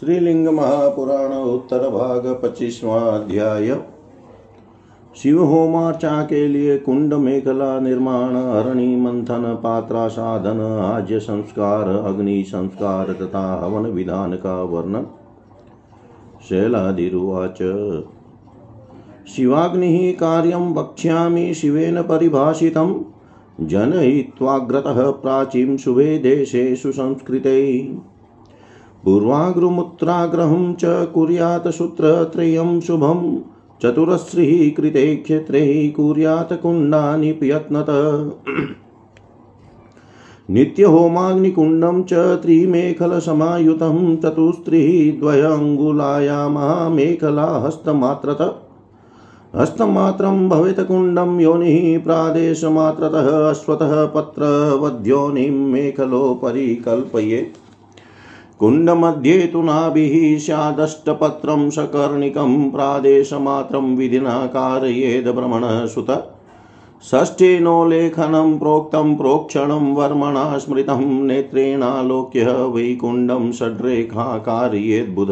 श्रीलिंग महापुराण उत्तर भाग पच्चीसवा अध्याय शिव होमार्चा के लिए कुंड मेखला निर्माण हरणी मंथन पात्रा साधन आज्य संस्कार अग्नि संस्कार तथा हवन विधान का वर्णन। शैलादिरुवाच, शिवाग्नि कार्यं वक्ष्यामि शिवेन परिभाषितं जनयित्वाग्रतः प्राचीं शुभे देशे सुसंस्कृते पूर्वाग्रमुत्राग्रहं च कुर्यात् सूत्रत्रयं शुभं। चतुरश्रीः कृते क्षेत्रे कुर्यात् कुण्डानि प्रयत्नत नित्यहोमाग्निकुण्डं च त्रिमेखलसमायुतं चतुस्त्रिः द्वयङ्गुलायामः मेखला हस्तमात्रत हस्तमात्रं भवेत् कुण्डं योनिः, प्रादेशमात्रतः अश्वतः पत्रवद्योनिं मेखलोपरि कल्पयेत् कुण्डमध्ये तु नाभिः स्यादष्टपत्रं सकर्णिकं प्रादेशमात्रं विधिना कारयेद् भ्रमणसुत षष्ठेनो लेखनं प्रोक्तं प्रोक्षणं वर्मणा स्मृतं नेत्रेणालोक्य वैकुण्डं षड्रेखा कारयेद्बुध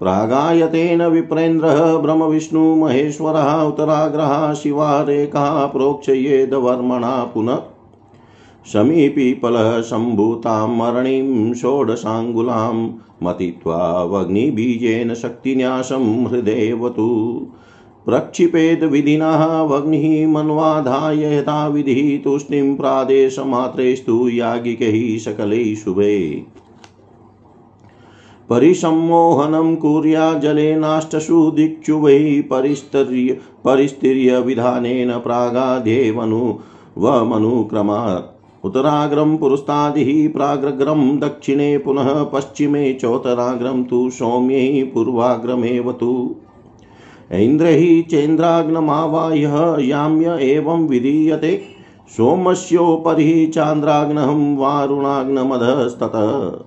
प्रागायतेन विप्रेन्द्रः ब्रह्मविष्णुमहेश्वरः उत्तराग्रः शिवा रेखा प्रोक्षयेद्वर्मणा पुनः। समीपीपलः सम्भूतां मरणीं षोडशाङ्गुलां मतित्वा वग्निबीजेन शक्तिन्यासं हृदेवतु। प्रक्षिपेद विधिनः वह्निः मन्वाधाय यथाविधिः तूष्णीं प्रादेशमात्रेस्तु याज्ञिकैः सकलैः शुभे परिसम्मोहनं कुर्या जलेनाष्टसु दिक्षु वै परिस्तर्य परिस्तिर्यविधानेन प्रागादेवनु वमनुक्रमात् उत्तराग्रं पुरस्तादिः प्राग्रग्रं दक्षिणे पुनः पश्चिमे चोत्तराग्रं तु सौम्यै पूर्वाग्रमेव तु। ऐन्द्रैः चेन्द्राग्नमावाह्य याम्य एवं विधीयते। सोमस्योपरि चान्द्राग्नहं वारुणाग्नमधस्ततः।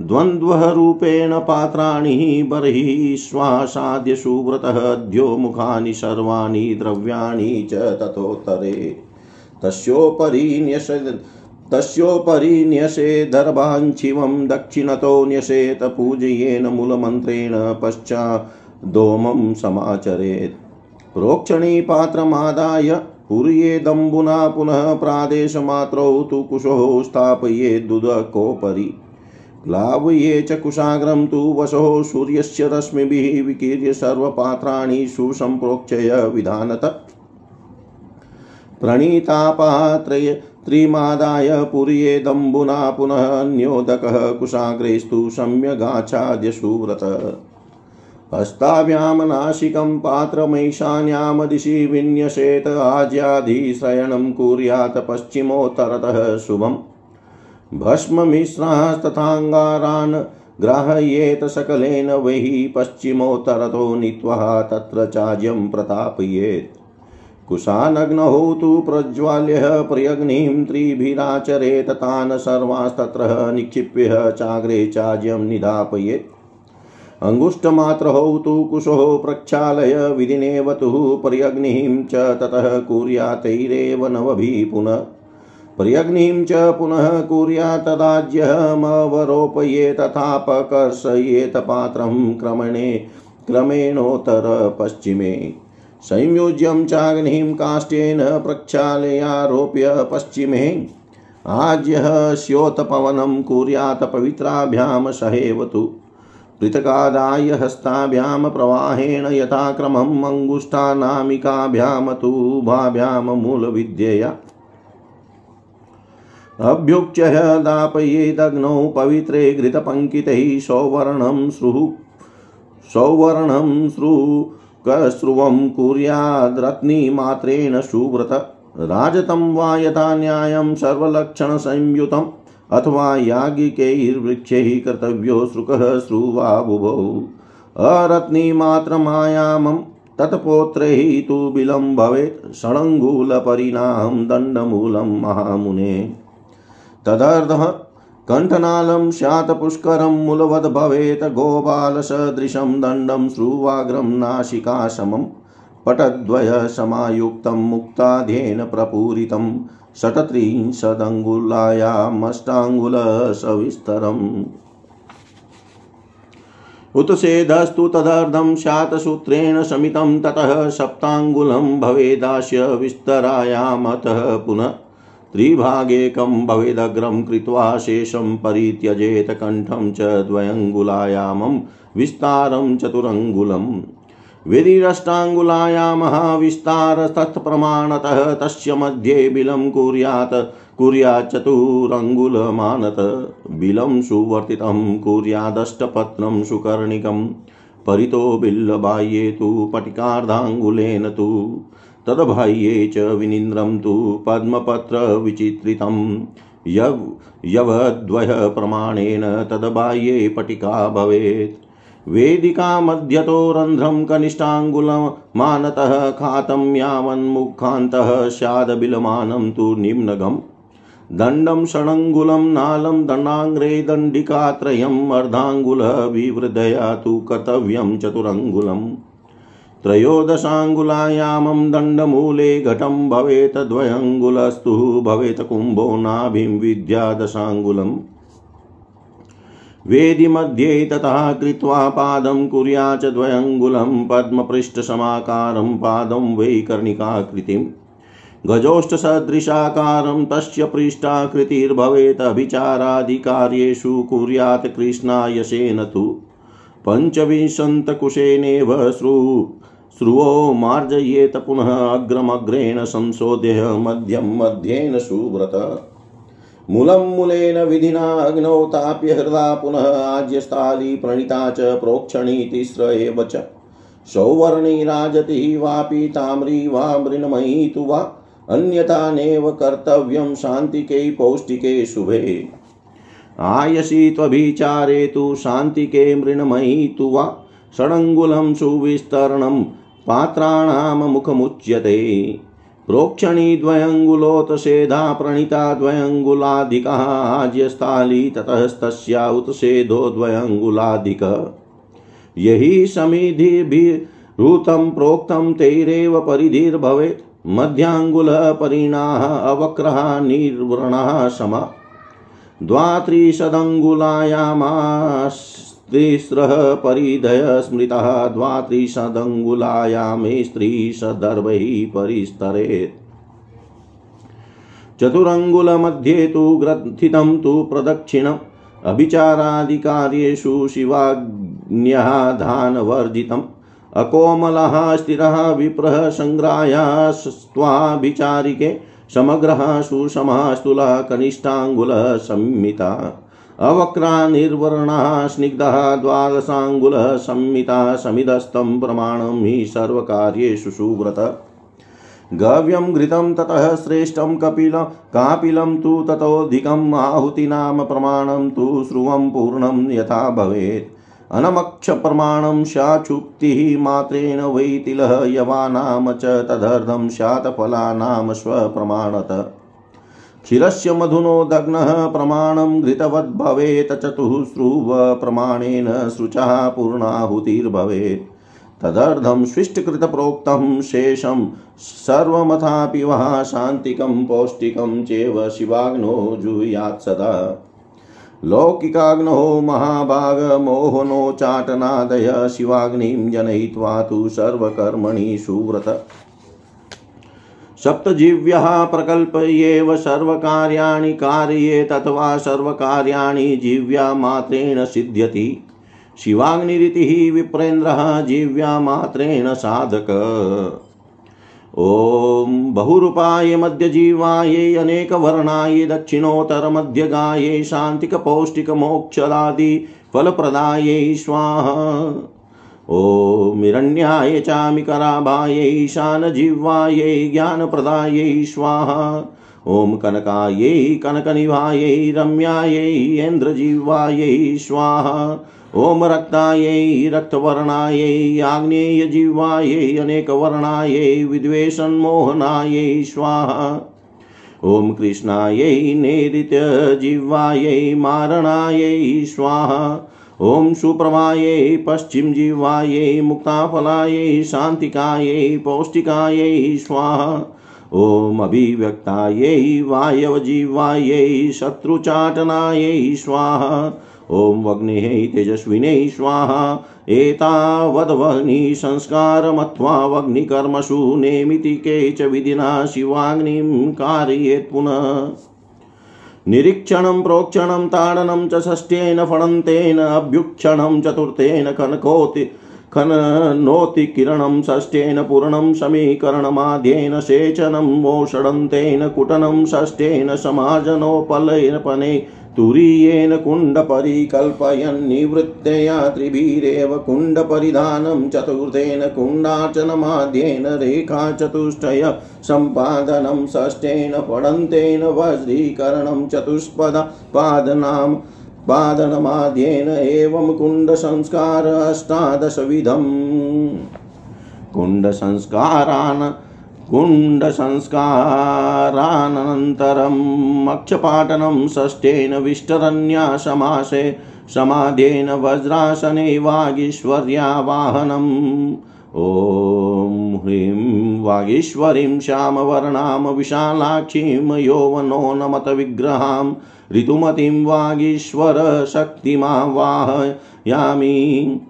द्वन्द्वरूपेण पात्राणि बर्हिः श्वासाद्य सुव्रतः द्योमुखानि सर्वाणि द्रव्याणि च ततोत्तरे। तस्योपरि न्यस तस्योपरि न्यसेदर्भाञ्छिवं दक्षिणतो न्यसेत पूजयेन मूलमन्त्रेण पश्चादोमं समाचरेत्। प्रोक्षणी पात्रमादाय पूर्येदम्बुना पुनः प्रादेशमात्रौ तु कुशोः स्थापयेदुदकोपरि ग्लावये च कुशाग्रं तु वशो सूर्यस्य रश्मिभिः विकीर्य सर्वपात्राणि सुसम्प्रोक्षय विधानत। प्रणीतापात्रय त्रिमादाय पुर्येदम्बुना पुनः न्योदकः कुशाग्रेस्तु सम्यगाच्छाद्य हस्ताभ्यां नाशिकं पात्रमैशान्यां दिशि विन्यसेत आज्याधिश्रयणं कुर्यात् पश्चिमोत्तरतः शुभम्। भस्ममिश्रास्तथाङ्गारान् ग्राहयेत सकलेन वैः पश्चिमोत्तरतो नीत्वा तत्र चाज्यं प्रतापयेत्। कुशानग्नौ तु प्रज्वाल्य प्रयग्निं त्रिभिराचरेत तान् सर्वास्तत्र निक्षिप्य चाग्रे चाज्यं निधापयेत् अङ्गुष्ठमात्रौ तु कुशो प्रक्षालय विधिनेवतुः पर्यग्निं च ततः कुर्यातैरेव नवभिः पुनः पर्यग्निं च पुनः कुर्यात्तदाज्यमवरोपये तथापकर्षयेत पात्रं क्रमणे क्रमेणोत्तरपश्चिमे संयोज्यं चाग्निं काष्ठेन प्रक्षालयारोप्य पश्चिमे। आज्यः स्योतपवनं कुर्यात् पवित्राभ्यां सहेवतु। पृथकादाय हस्ताभ्यां प्रवाहेण यथाक्रमम् अङ्गुष्ठानामिकाभ्यां तु उभाभ्यां मूलविद्यया। अभ्युच्य दापयेदग्नौ पवित्रे घृतपङ्कितैः सौवर्णं श्रुः सौवर्णं श्रु कश्रुवं कुर्याद्रत्निमात्रेण सुव्रत राजतं वा यथा न्यायं सर्वलक्षणसंयुतम्, अथवा याज्ञिकैर्वृक्षैः कर्तव्यो श्रुकः श्रुवा बुभौ अरत्निमात्रमायामं तत्पोत्रैः तु बिलं भवेत्, षडङ्गुलपरिणामं दण्डमूलं महामुने। तदर्थः कण्ठनालं स्यात् पुष्करं मूलवद् भवेत् गोपालसदृशं दण्डं श्रुवाग्रं नाशिकाशमं पटद्वयसमायुक्तं मुक्ताध्येन प्रपूरितं षट्त्रिंशदङ्गुलायामष्टाङ्गुलसविस्तरम्। उत्सेदस्तु तदर्धं स्यात्सूत्रेण शमितं ततः सप्ताङ्गुलं भवेदास्य विस्तरायामतः पुनः त्रिभागेकं भवेदग्रं कृत्वा शेषं परित्यजेत कण्ठं च द्वयङ्गुलायामं, विस्तारं चतुरङ्गुलम् विधिरष्टाङ्गुलायामः विस्तारस्तत्प्रमाणतः तस्य मध्ये बिलं कुर्यात् कुर्याच्चतुरङ्गुलमानत बिलं सुवर्तितं कुर्यादष्टपत्रं सुकर्णिकं, परितो बिल्लबाह्ये तु पटिकार्धाङ्गुलेन तु। तद्बाह्ये च विनीन्द्रं तु पद्मपत्रविचित्रितं यव यवद्वयः प्रमाणेन तद्बाह्ये पटिका भवेत्। वेदिका मध्यतो रन्ध्रं कनिष्ठाङ्गुलमानतः खातं यावन्मुखान्तः स्यादबिलमानं तु निम्नगम्। दण्डं षडङ्गुलं नालं दण्डाङ्ग्रे दण्डिकात्रयम् अर्धाङ्गुलविवृद्धया तु कर्तव्यं चतुरङ्गुलम्। त्रयोदशाङ्गुलायामं दण्डमूले घटं भवेत् द्वयङ्गुलस्तु, भवेत् कुम्भो नाभिं विद्यादशाङ्गुलम् वेदिमध्ये ततः कृत्वा पादं कुर्या च द्वयङ्गुलं, पद्मपृष्ठसमाकारं पादं वै कर्णिकाकृतिम् गजोष्ठसदृशाकारं तस्य पृष्ठाकृतिर्भवेत्, अभिचारादिकार्येषु कुर्यात् कृष्णायशेन तु। पञ्चविंशन्तकुशेनेव श्रु। श्रुवो मार्जयेत पुनः अग्रमग्रेण संशोध्य मध्यं मध्येन सुव्रत। मूलं मूलेन विधिना अग्नौ ताप्य हृदा पुनः आज्यस्थाली प्रणीता च प्रोक्षणी तिस्र एव च। सौवर्णी राजति वापि ताम्री वा मृण्मयी तु वा अन्यथा नेव कर्तव्यं शान्तिके पौष्टिके शुभे। आयसि त्वभिचारे तु शान्तिके मृण्मयी तु वा, षडङ्गुलं सुविस्तरणं पात्राणां मुखमुच्यते प्रोक्षणी द्वयङ्गुलोत्सेधा प्रणीता द्वयङ्गुलाधिकः आज्यस्थाली ततस्तस्या उत्सेदो द्वयङ्गुलाधिक यहि समिधिभिहृतं प्रोक्तं तैरेव परिधिर्भवेत्। मध्याङ्गुलपरिणाः अवक्रः निर्वृणः सम। द्वात्रिशदङ्गुलायामास् स्त्रीस्रः परिधय स्मृतः द्वात्रिशदङ्गुलायामे स्त्रीशदर्भैः परिस्तरेत् चतुरङ्गुलमध्ये तु ग्रथितं तु प्रदक्षिणम्। अभिचारादिकार्येषु शिवाज्ञः धानवर्जितम्। अकोमलः स्थिरः विप्रः सङ्ग्राह्यास्त्वाभिचारिके समग्रः सुषमः स्थूलः कनिष्ठाङ्गुलः संमिता। अवक्रा निर्वर्णः स्निग्धः, द्वादशाङ्गुलः, संमिता समिदस्तं प्रमाणं हि सर्वकार्येषु सुव्रत। गव्यं घृतं ततः श्रेष्ठं कपिल, कापिलं तु ततोऽधिकम् आहुतीनां प्रमाणं तु श्रुवं पूर्णं यथा भवेत्। अनमक्षप्रमाणं स्याचुक्तिः मात्रेण वै तिलः यवानां च तदर्धं स्यात् फलानां स्वप्रमाणत। क्षीरस्य मधुनो दग्नः प्रमाणं घृतवद्भवेत् चतुःश्रुवप्रमाणेन शुचः पूर्णाहुतिर्भवेत्। तदर्धं स्विष्टकृतप्रोक्तं शेषं सर्वमथापि वः शान्तिकं पौष्टिकं चेव शिवाग्नो जुयात् सदा। लौकिकाग्नो महाभागमोहनोच्चाटनादय शिवाग्निं जनयित्वा तु सर्वकर्मणि सुव्रत। सप्तजीव्यः प्रकल्पयेव सर्वकार्याणि कार्येत् अथवा सर्वकार्याणि जीव्यामात्रेण सिद्ध्यति। शिवाग्निरितिः विप्रेन्द्रः जीव्यामात्रेण साधक। ॐ बहुरूपाय मध्यजीवायै अनेकवर्णाय दक्षिणोत्तरमध्यगायै शान्तिकपौष्टिकमोक्षदादि फलप्रदायै स्वाहा। ॐ चामिकराभायै शानजिह्वायै ज्ञानप्रदायै स्वाहा। ॐ कनकायै कनकनिभायै रम्यायै इन्द्रजिह्वायै स्वाहा। ॐ रक्तायै रक्तवर्णायै आग्नेयजिह्वायै अनेकवर्णायै विद्वेषन्मोहनायै स्वाहा। ॐ कृष्णायै नैऋत्यजिह्वायै मारणायै स्वाहा। ॐ सुप्रभायै पश्चिमजिह्वायै मुक्ताफलायै शान्तिकायै पौष्टिकायै, स्वाहा। ॐ अभिव्यक्तायै वायवजिह्वायै शत्रुचाटनायै, स्वाहा। ॐ वग्नेः तेजस्विने, स्वाहा। एतावद्वह्निसंस्कारमत्वावग्निकर्मसु नेमितिके च विधिना शिवाग्निं कारयेत् पुनः। निरीक्षणं, प्रोक्षणं, ताडनं च षष्ठ्येन फणन्तेन, अभ्युक्षणं चतुर्थेन कनकोति खननोतिकिरणं षष्ठेन पूर्णं समीकरणमाद्येन सेचनं वोषडन्तेन कुटनं षष्ठेन समार्जनोपलेपने तुरीयेन कुण्डपरिकल्पयन्निवृत्तया त्रिभिरेव कुण्डपरिधानं चतुर्थेन कुण्डार्चनमाद्येन रेखाचतुष्टय सम्पादनं षष्ठेन पडन्तेन वज्रीकरणं चतुष्पद पादनाम् पादनमाद्येन एवं कुण्डसंस्कार अष्टादशविधम्। कुण्डसंस्कारान् कुण्डसंस्कारानन्तरम् अक्षपाटनं षष्ठेन विष्टरन्यासमासे, समाधेन वज्रासने वागीश्वर्यावाहनम् ॐ ह्रीं वागीश्वरीं श्यामवर्णां विशालाक्षीं यौवनो नमतविग्रहां ऋतुमतीं वागीश्वरशक्तिमा वाहयामि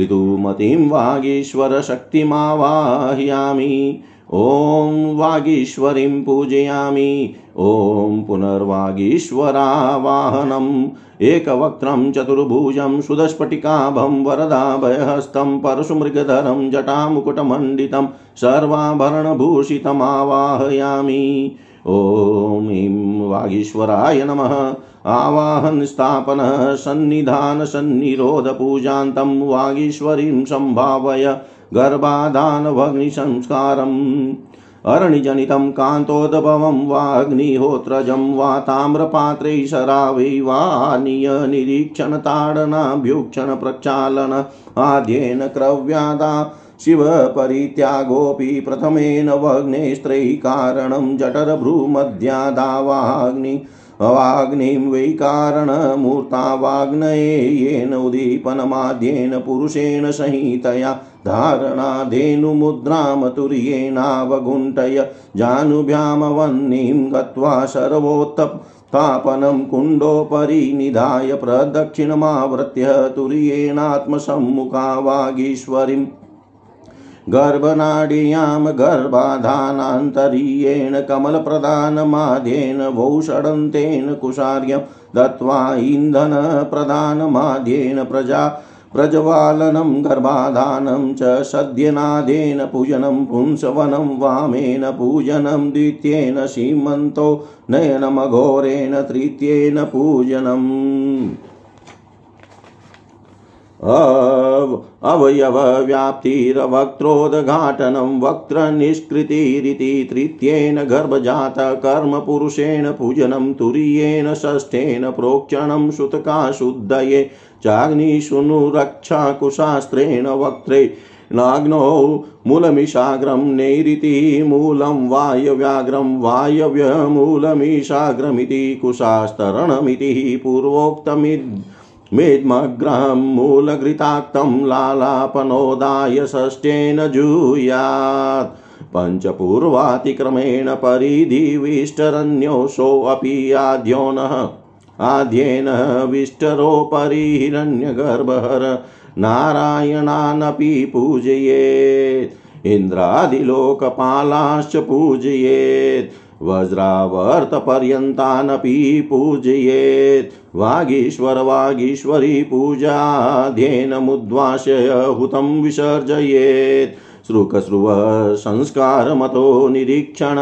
ऋतुमतीं वागीश्वरशक्तिमावाहयामि। ॐ वागीश्वरीं पूजयामि। ॐ पुनर्वागीश्वरावाहनम् एकवक्त्रं चतुर्भुजं सुदस्फटिकाभं वरदाभयहस्तं, परशुमृगधरं, जटामुकुटमण्डितं, सर्वाभरणभूषितमावाहयामि। ॐ वागीश्वराय नमः। आवाहन स्थापनः सन्निधानसन्निरोधपूजान्तं वागीश्वरीं सम्भावय गर्भाधानभग्निसंस्कारम् अरणिजनितं, कान्तोद्भवं, वाग्निहोत्रजं वा ताम्रपात्रै शरावै वानियनिरीक्षणताडनाभ्युक्षणप्रक्षालन आद्येन क्रव्यादा, शिवपरित्यागोऽपि प्रथमेन वग्नेस्त्रैकारणं जठरभ्रूमध्यादावाग्नि अवाग्निं वै कारणमूर्तावाग्नये येन उदीपनमाद्येन पुरुषेण संहितया धारणाधेनुमुद्रामतुर्येणावगुण्ठय जानुभ्यामवह्निं गत्वा सर्वोत्थापनं कुण्डोपरि निधाय प्रदक्षिणमावृत्य तुर्येणात्मसम्मुखा वागीश्वरीम् गर्भनाड्यां गर्भाधानान्तरीयेण कमलप्रदानमाद्येन वौषडन्तेन कुशार्यं दत्त्वा इन्धनप्रदानमाद्येन प्रजा प्रज्वालनं गर्भाधानं च सद्यनादेन पूजनं पुंसवनं वामेन पूजनं द्वितीयेन सीमन्तो नयनमघोरेण तृतीयेन पूजनम् अवयवव्याप्तिरवक्त्रोद्घाटनं वक्त्रनिष्कृतिरिति तृतीयेन गर्भजातकर्मपुरुषेण पूजनं तुरीयेन षष्ठेन प्रोक्षणं सुतकाशुद्धये चाग्निशुनुरक्षाकुशास्त्रेण वक्त्रे नाग्नौ मूलमिषाग्रं नैरिति मूलं वायव्याग्रं वायव्यमूलमिषाग्रमिति कुशास्तरणमिति पूर्वोक्तमिद् मेद्मग्रहं मूलघृताक्तं लालापनोदाय षष्ठेन जूयात्। पञ्चपूर्वातिक्रमेण परिधिविष्टरन्योऽसोऽपि आद्यो नः आद्येन। विष्टरोपरि हिरण्यगर्भहर नारायणानपि पूजयेत्। इन्द्रादिलोकपालाश्च पूजयेत्। वज्रावर्तपर्यन्तानपि पूजयेत्। वागीश्वर वागीश्वरी पूजाध्येनमुद्वास्य हुतं विसर्जयेत्। संस्कारमतो निरीक्षण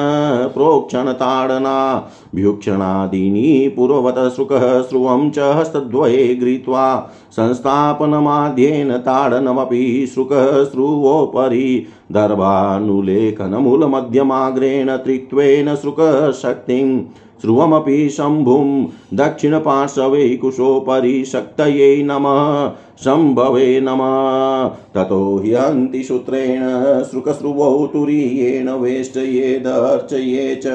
प्रोक्षणताडना भ्युक्षणादीनि पूर्ववत श्रुकः श्रुवं च हस्तद्वये गृहीत्वा संस्थापनमाद्येन ताडनमपि श्रुकः श्रुवोपरि दर्भानुलेखनमूलमध्यमाग्रेण त्रित्वेन श्रुकशक्तिं श्रुवमपि शम्भुं दक्षिणपार्श्वे कुशोपरि शक्तये नमः। शम्भवे नमः। ततो ह्यन्ति सूत्रेण श्रुकश्रुवौ तुरीयेण वेष्टयेदर्चये च।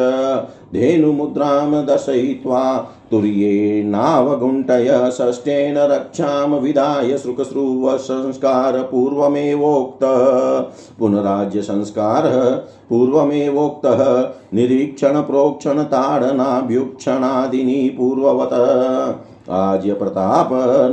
धेनुमुद्रां दर्शयित्वा तुर्येणावगुण्ठय षष्ठेन रक्षां विधाय श्रुकश्रुवसंस्कारपूर्वमेवोक्तः पुनराज्यसंस्कारः पूर्वमेवोक्तः। निरीक्षणप्रोक्षणताडनाभ्युक्षणादिनी पूर्ववत्। आज्य प्रताप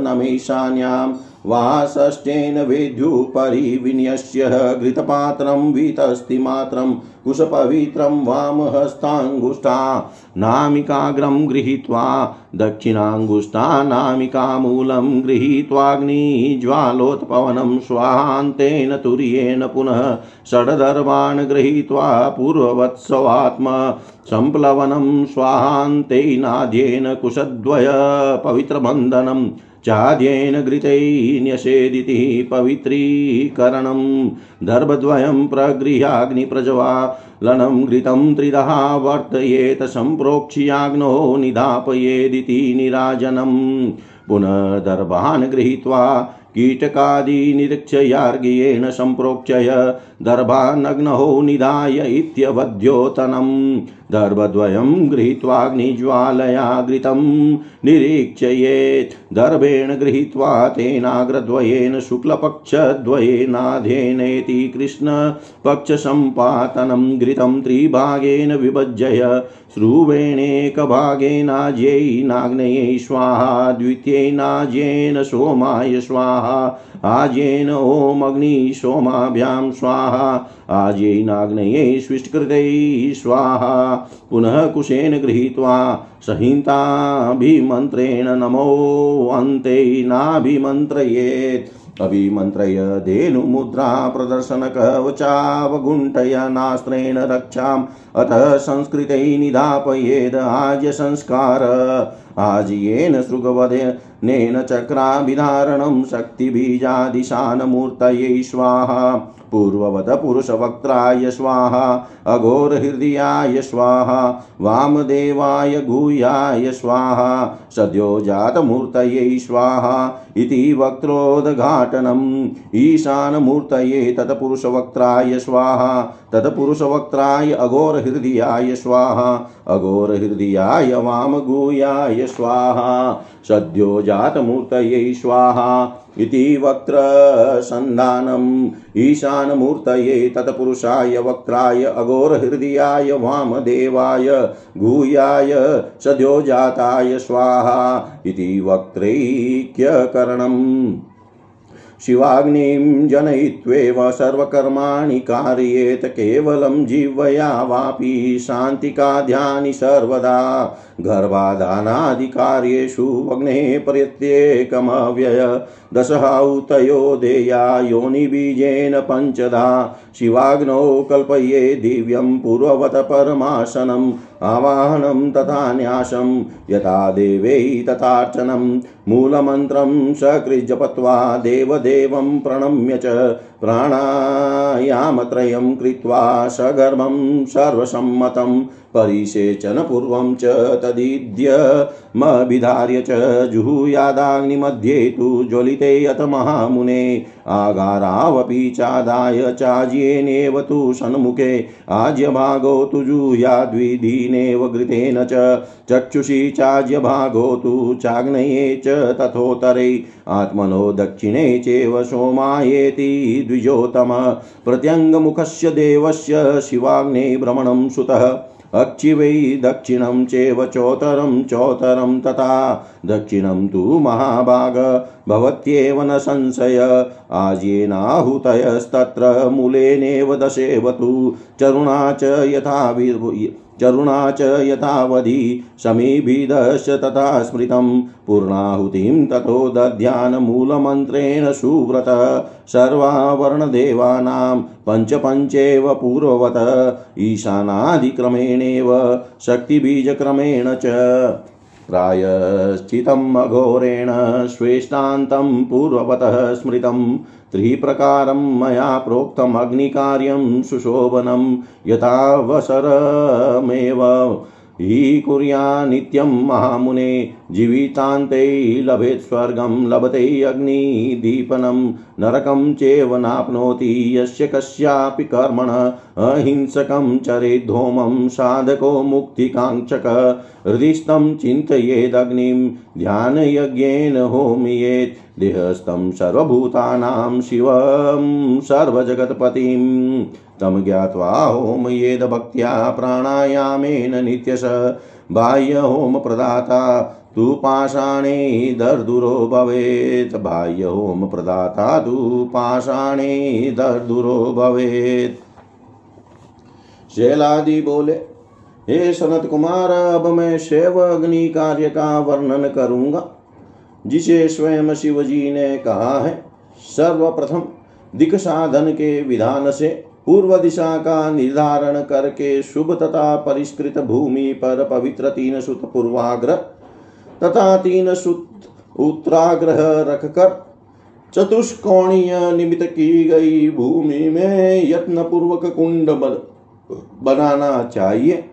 नमीशान्यां वासष्टेन वेद्युपरि विन्यस्य घृतपात्रं वीतस्तिमात्रं कुशपवित्रं वामहस्ताङ्गुष्ठा नामिकाग्रं गृहीत्वा दक्षिणाङ्गुष्ठानामिकामूलं गृहीत्वाग्निज्वालोत्पवनं स्वाहान्तेन तुर्येण पुनः षड्दर्वान् गृहीत्वा पूर्ववत्सवात्म सम्प्लवनं स्वाहान्तेनाद्येन कुशद्वय पवित्रबन्धनम् चाद्येन घृतैन्यसेदिति पवित्रीकरणं दर्भद्वयं प्रगृह्याग्निप्रज्वालनं घृतं त्रिदः वर्तयेत सम्प्रोक्ष्याग्नो निधापयेदिति निराजनम् पुनः दर्भान् गृहीत्वा कीटकादिनिरीक्षयार्घ्येण सम्प्रोक्षय दर्भानग्नहो निधाय इत्यवध्योतनम् दर्भद्वयं गृहीत्वाग्निज्वालया घृतं निरीक्षयेत्। दर्भेण गृहीत्वा तेनाग्रद्वयेन शुक्लपक्षद्वयेनाधेनेति कृष्णपक्षसम्पातनं घृतं त्रिभागेन विभज्य श्रुवेणेकभागेनाज्यै नाग्नयै स्वाहा, द्वितीयेनाज्येन सोमाय स्वाहा, आज्येन ओमग्नि सोमाभ्यां स्वाहा आज्यैनाग्नये स्विष्कृतै स्वाहा, पुनः कुशेन गृहीत्वा, संहिताभिमन्त्रेण नमो अन्ते अन्तेनाभिमन्त्रयेत् अभिमन्त्रय धेनुमुद्रा प्रदर्शनकवचावगुण्ठयनास्त्रेण रक्षाम्। अथ संस्कृतै निधापयेद आज्यसंस्कार आज्येन सृगवदेन चक्राभिधारणं शक्तिबीजादिशानमूर्तये स्वाहा। पूर्ववत पुरुषवक्त्राय स्वाहा, अघोरहृदयाय स्वाहा, वामदेवाय गुह्याय स्वाहा, सद्यो जातमूर्तये स्वाहा इति वक्त्रोद्घाटनम् ईशानमूर्तये तत्पुरुषवक्त्राय स्वाहा, तत्पुरुषवक्त्राय अघोरहृदयाय स्वाहा, अघोरहृदयाय वामगुह्याय स्वाहा, सद्यो जातमूर्तये स्वाहा। इति वक्त्रसन्धानम् ईशानमूर्तये तत्पुरुषाय वक्त्राय अघोरहृदयाय वामदेवाय गूयाय सद्योजाताय स्वाहा इति वक्त्रैक्यकरणम्। शिवाग्निं जनयित्वेव सर्वकर्माणि कार्येत केवलं जिह्वया वापि शान्तिकाध्यानि सर्वदा गर्भाधानादिकार्येषु अग्नेः प्रत्येकमव्यय दशहाउतयो देया योनिबीजेन पञ्चधा शिवाग्नौ कल्पये दिव्यं पूर्ववत परमासनम् आवाहनं तथा न्यासं, यथा देवै तथार्चनं। मूलमन्त्रं सकृजपत्वा देवदेवं प्रणम्य च प्राणायामत्रयं कृत्वा सगर्भं सर्वसम्मतं परिसेचनपूर्वं च तदिद्यमभिधार्य च जुहुयादाग्निमध्ये तु ज्वलिते यत महामुने। आगारावपि चादाय चाज्येनेव तु सन्मुखे आज्यभागो तु जुयाद्विधीनेव घृतेन च। चक्षुषी चाज्यभागो तु चाग्नये च तथोत्तरे आत्मनो दक्षिणे चैव सोमायेति द्विजोतम प्रत्यङ्गमुखस्य देवस्य शिवाग्ने भ्रमणं सुतः। अक्षिवै दक्षिणं चैव चोतरं चोतरं तथा। दक्षिणं तु महाभाग, भवत्येव न संशय। आज्येनाहुतयस्तत्र मूलेनेव दशेवतु चरुणा च यथा चरुणा च यथावधि समीभिदश्च तथा स्मृतं पूर्णाहुतिं ततो दध्यानमूलमन्त्रेण सुव्रत। सर्वावर्णदेवानां पञ्चपञ्चेव पूर्ववत। ईशानादिक्रमेणेव शक्तिबीजक्रमेण च। प्रायश्चितम् अघोरेण श्वेष्टान्तं पूर्ववतः स्मृतं त्रिप्रकारं मया प्रोक्तमग्निकार्यं सुशोभनं यथावसरमेव हि कुर्या नित्यं महामुने, जीवितान्ते लभेत् स्वर्गं, लभते अग्निदीपनं, नरकं चेव नाप्नोति यस्य कस्यापि कर्मण, अहिंसकं चरेद्धोमं साधको मुक्तिकाङ्क्षक, हृदिस्थं चिन्तयेदग्निं, ध्यानयज्ञेन होमयेत्, देहस्थं सर्वभूतानां शिवं सर्वजगत्पतिं तं ज्ञात्वा होमयेद भक्त्या प्राणायामेन नित्यश। बाह्यहोमप्रदाता तु पाषाणे दर्दुरो भवेत्। बाह्य होम प्रदाता, तु पाषाणे दर्दुरो भवेत्। शैलादि बोले, हे सनत कुमार, अब मैं शैव अग्नि कार्य का वर्णन करूँगा, जिसे स्वयं शिव जी ने कहा है। सर्वप्रथम दिक साधन के विधान से पूर्व दिशा का निर्धारण करके शुभ तथा परिष्कृत भूमि पर पवित्र तीन सुत पूर्वाग्रह तथा तीन सुत उत्तराग्रह रखकर चतुष्कोणीय निमित की गई भूमि में यत्न पूर्वक कुंड बनाना चाहिए।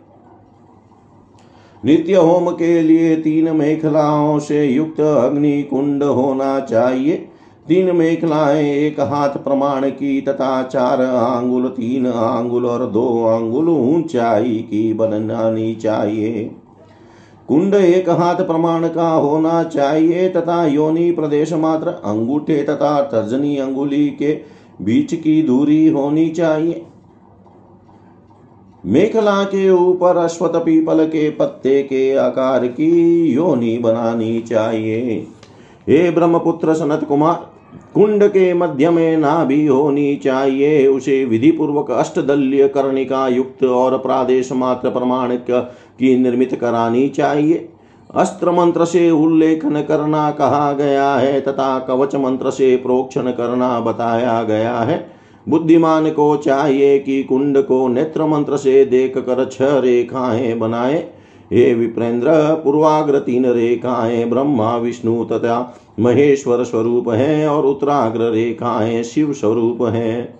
नित्य होम के लिए तीन मेखलाओं से युक्त अग्नि कुंड होना चाहिए। तीन मेखलाएँ, एक हाथ प्रमाण की, तथा चार आंगुल, तीन आंगुल और दो आंगुल ऊंचाई की बननी चाहिए। कुंड एक हाथ प्रमाण का होना चाहिए, तथा योनि प्रदेश मात्र अंगूठे तथा तर्जनी अंगुली के बीच की दूरी होनी चाहिए। मेखला के ऊपर अश्वत पीपल के पत्ते के आकार की योनि बनानी चाहिए। हे ब्रह्मपुत्र सनत कुमार कुंड के मध्य में नाभि होनी चाहिए। उसे विधि पूर्वक अष्टदल्य कर्णिका युक्त और प्रादेश मात्र प्रमाण की निर्मित करानी चाहिए। अस्त्र मंत्र से उल्लेखन करना कहा गया है, तथा कवच मंत्र से प्रोक्षण करना बताया गया है। बुद्धिमान को चाहिए कि कुंड को नेत्र मंत्र से देख कर छह रेखाएँ बनाए। हे विप्रेंद्र, पूर्वाग्र तीन रेखाएँ, ब्रह्मा, विष्णु तथा महेश्वर स्वरूप है और उत्तराग्र रेखाएँ शिव स्वरूप है।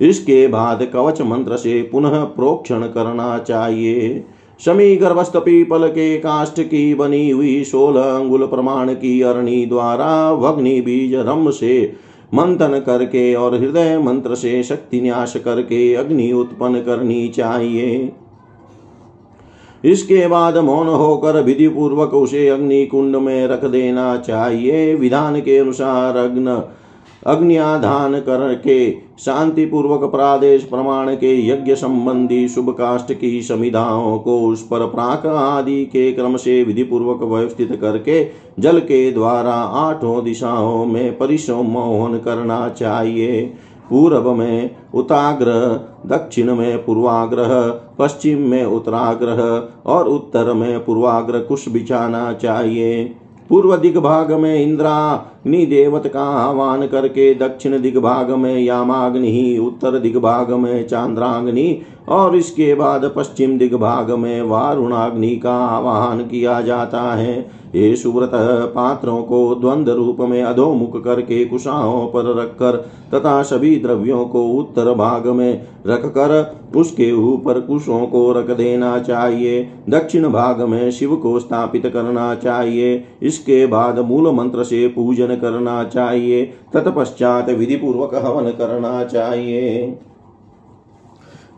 इसके बाद कवच मंत्र से पुनः प्रोक्षण करना चाहिए। शमी गर्भस्थ पीपल के काष्ठ की बनी हुई सोलह अंगुल प्रमाण की अरणि द्वारा वग्नि बीज रम से मंथन करके और हृदय मंत्र से शक्ति न्यास करके अग्नि उत्पन्न करनी चाहिए। इसके बाद मौन होकर विधि पूर्वक उसे अग्नि कुंड में रख देना चाहिए। विधान के अनुसार अग्न, अग्नियाधान करके शांति पूर्वक प्रादेश प्रमाण के यज्ञ संबंधी शुभ काष्ट की समिधाओं को उस पर प्राक आदि के क्रम से विधि पूर्वक व्यवस्थित करके जल के द्वारा आठों दिशाओं में परिसमोहन करना चाहिए। पूर्व में उताग्रह दक्षिण में पूर्वाग्रह, पश्चिम में उत्तराग्रह और उत्तर में पूर्वाग्रह कुश बिछाना चाहिए। पूर्व दिग्भाग में इंद्राग्नि देवत का आह्वान करके दक्षिण दिग्भाग में, यामाग्नि, उत्तर दिग्भाग में, चांद्राग्नि और इसके बाद पश्चिम दिग्भाग में वारुणाग्नि का आह्वान किया जाता है। ये सुव्रत पात्रों को द्वंद रूप में अधोमुख करके कुशाओं पर रखकर तथा सभी द्रव्यों को उत्तर भाग में रखकर उसके ऊपर कुशों को रख देना चाहिए। दक्षिण भाग में शिव को स्थापित करना चाहिए। इसके बाद मूल मंत्र से पूजन करना चाहिए। तत्पश्चात विधि पूर्वक हवन करना चाहिए।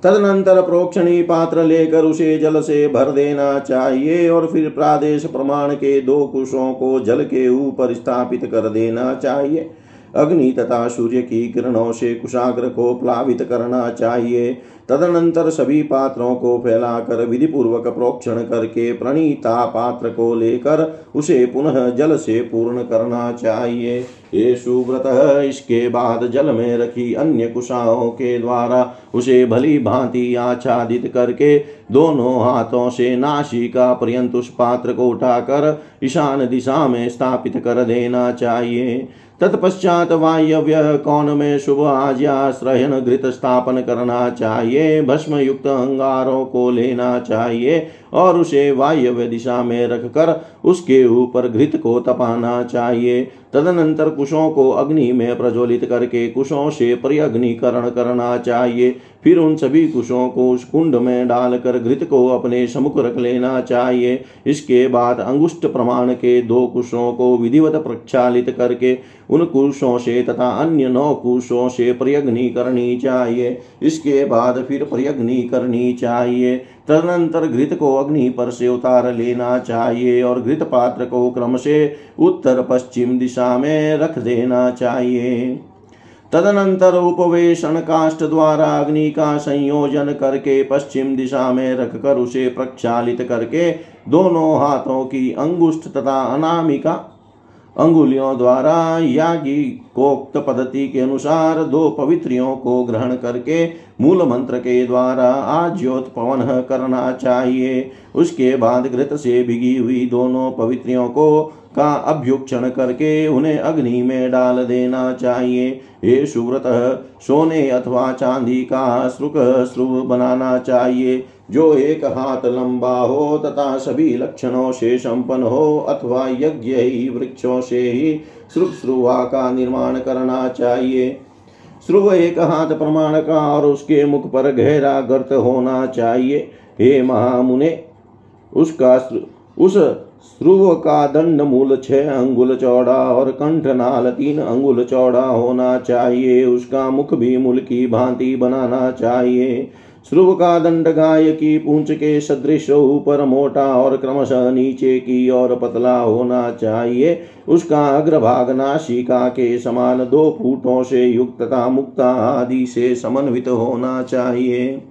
तदनंतर प्रोक्षणी पात्र लेकर उसे जल से भर देना चाहिए और फिर प्रादेश प्रमाण के दो कुशों को जल के ऊपर स्थापित कर देना चाहिए। अग्नि तथा सूर्य की किरणों से कुशाग्र को प्लावित करना चाहिए। तदनंतर सभी पात्रों को फैलाकर विधि पूर्वक प्रोक्षण करके प्रणीता पात्र को लेकर उसे पुनः जल से पूर्ण करना चाहिए। ये सुव्रत, इसके बाद जल में रखी अन्य कुशाओं के द्वारा उसे भली भांति आच्छादित करके दोनों हाथों से नाशिका पर्यंत उस पात्र को उठाकर ईशान दिशा में स्थापित कर देना चाहिए। तत्पश्चात वायव्य कौन में शुभ आज्याश्रयन घृत स्थापन करना चाहिए भस्म युक्त अंगारों को लेना चाहिए और उसे वायव्य दिशा में रखकर उसके ऊपर घृत को तपाना चाहिए तदनंतर कुशों को अग्नि में प्रज्वलित करके कुशों से प्रयग्निकरण करना चाहिए। फिर उन सभी कुशों को उस कुंड में डालकर घृत को अपने सम्मुख रख लेना चाहिए। इसके बाद अंगुष्ट प्रमाण के दो कुशों को विधिवत प्रक्षालित करके उन कुशों से तथा अन्य नौ कुशों से प्रयग्नि करनी चाहिए। इसके बाद फिर प्रयग्नि करनी चाहिए। तदनंतर घृत को अग्नि पर से उतार लेना चाहिए और घृत पात्र को क्रम से उत्तर पश्चिम दिशा में रख देना चाहिए। तदनंतर उपवेशन काष्ट द्वारा अग्नि का संयोजन करके पश्चिम दिशा में रखकर उसे प्रक्षालित करके दोनों हाथों की अंगुष्ठ तथा अनामिका अंगुलियों द्वारा यागी कोक्त पद्धति के अनुसार दो पवित्रियों को ग्रहण करके मूल मंत्र के द्वारा आज्योत्पवन करना चाहिए। उसके बाद घृत से भिगी हुई दोनों पवित्रियों को का अभ्युक्षण करके उन्हें अग्नि में डाल देना चाहिए। ये सुव्रत, सोने अथवा चांदी का श्रुक श्रुव बनाना चाहिए। जो एक हाथ लंबा हो तथा सभी लक्षणों से संपन्न हो अथवा यज्ञ ही वृक्षों से ही श्रुवा का निर्माण करना चाहिए। श्रुव एक हाथ प्रमाण का और उसके मुख पर गहरा गर्त होना चाहिए। हे महामुने, उसका उस ध्रुव का दंड मूल छह अंगुल चौड़ा और कंठनाल तीन अंगुल चौड़ा होना चाहिए। उसका मुख भी मूल की भांति बनाना चाहिए। श्रुव का दंड गाय की पूंछ के सदृश ऊपर मोटा और क्रमशः नीचे की ओर पतला होना चाहिए। उसका अग्रभाग नाशिका के समान दो फूटों से युक्त तथा मुक्ता आदि से समन्वित होना चाहिए।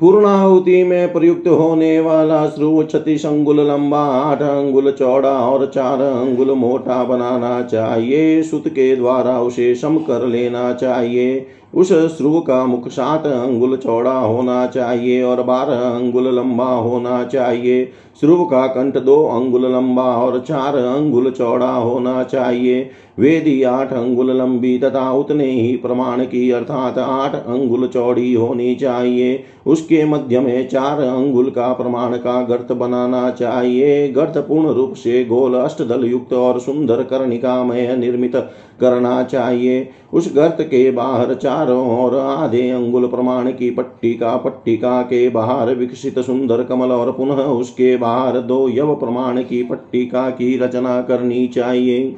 पूर्णाहुति में प्रयुक्त होने वाला श्रु छत्तीस अंगुल लंबा, आठ अंगुल चौड़ा और चार अंगुल मोटा बनाना चाहिए। सुत के द्वारा उसे सम कर लेना चाहिए। उस श्रु का मुख सात अंगुल चौड़ा होना चाहिए और बारह अंगुल लंबा होना चाहिए। श्रुव का कंठ दो अंगुल लंबा और चार अंगुल चौड़ा होना चाहिए। वेदी आठ अंगुल लंबी तथा उतने ही प्रमाण की अर्थात आठ अंगुल चौड़ी होनी चाहिए। उसके मध्य में चार अंगुल का प्रमाण का गर्त बनाना चाहिए। गर्त पूर्ण रूप से गोल अष्टदल युक्त और सुंदर कर्णिकामय निर्मित करना चाहिए। उस गर्त के बाहर चारों ओर आधे अंगुल प्रमाण की पट्टिका पट्टिका के बाहर विकसित सुंदर कमल और पुनः उसके बाहर दो यव प्रमाण की पट्टिका की रचना करनी चाहिए।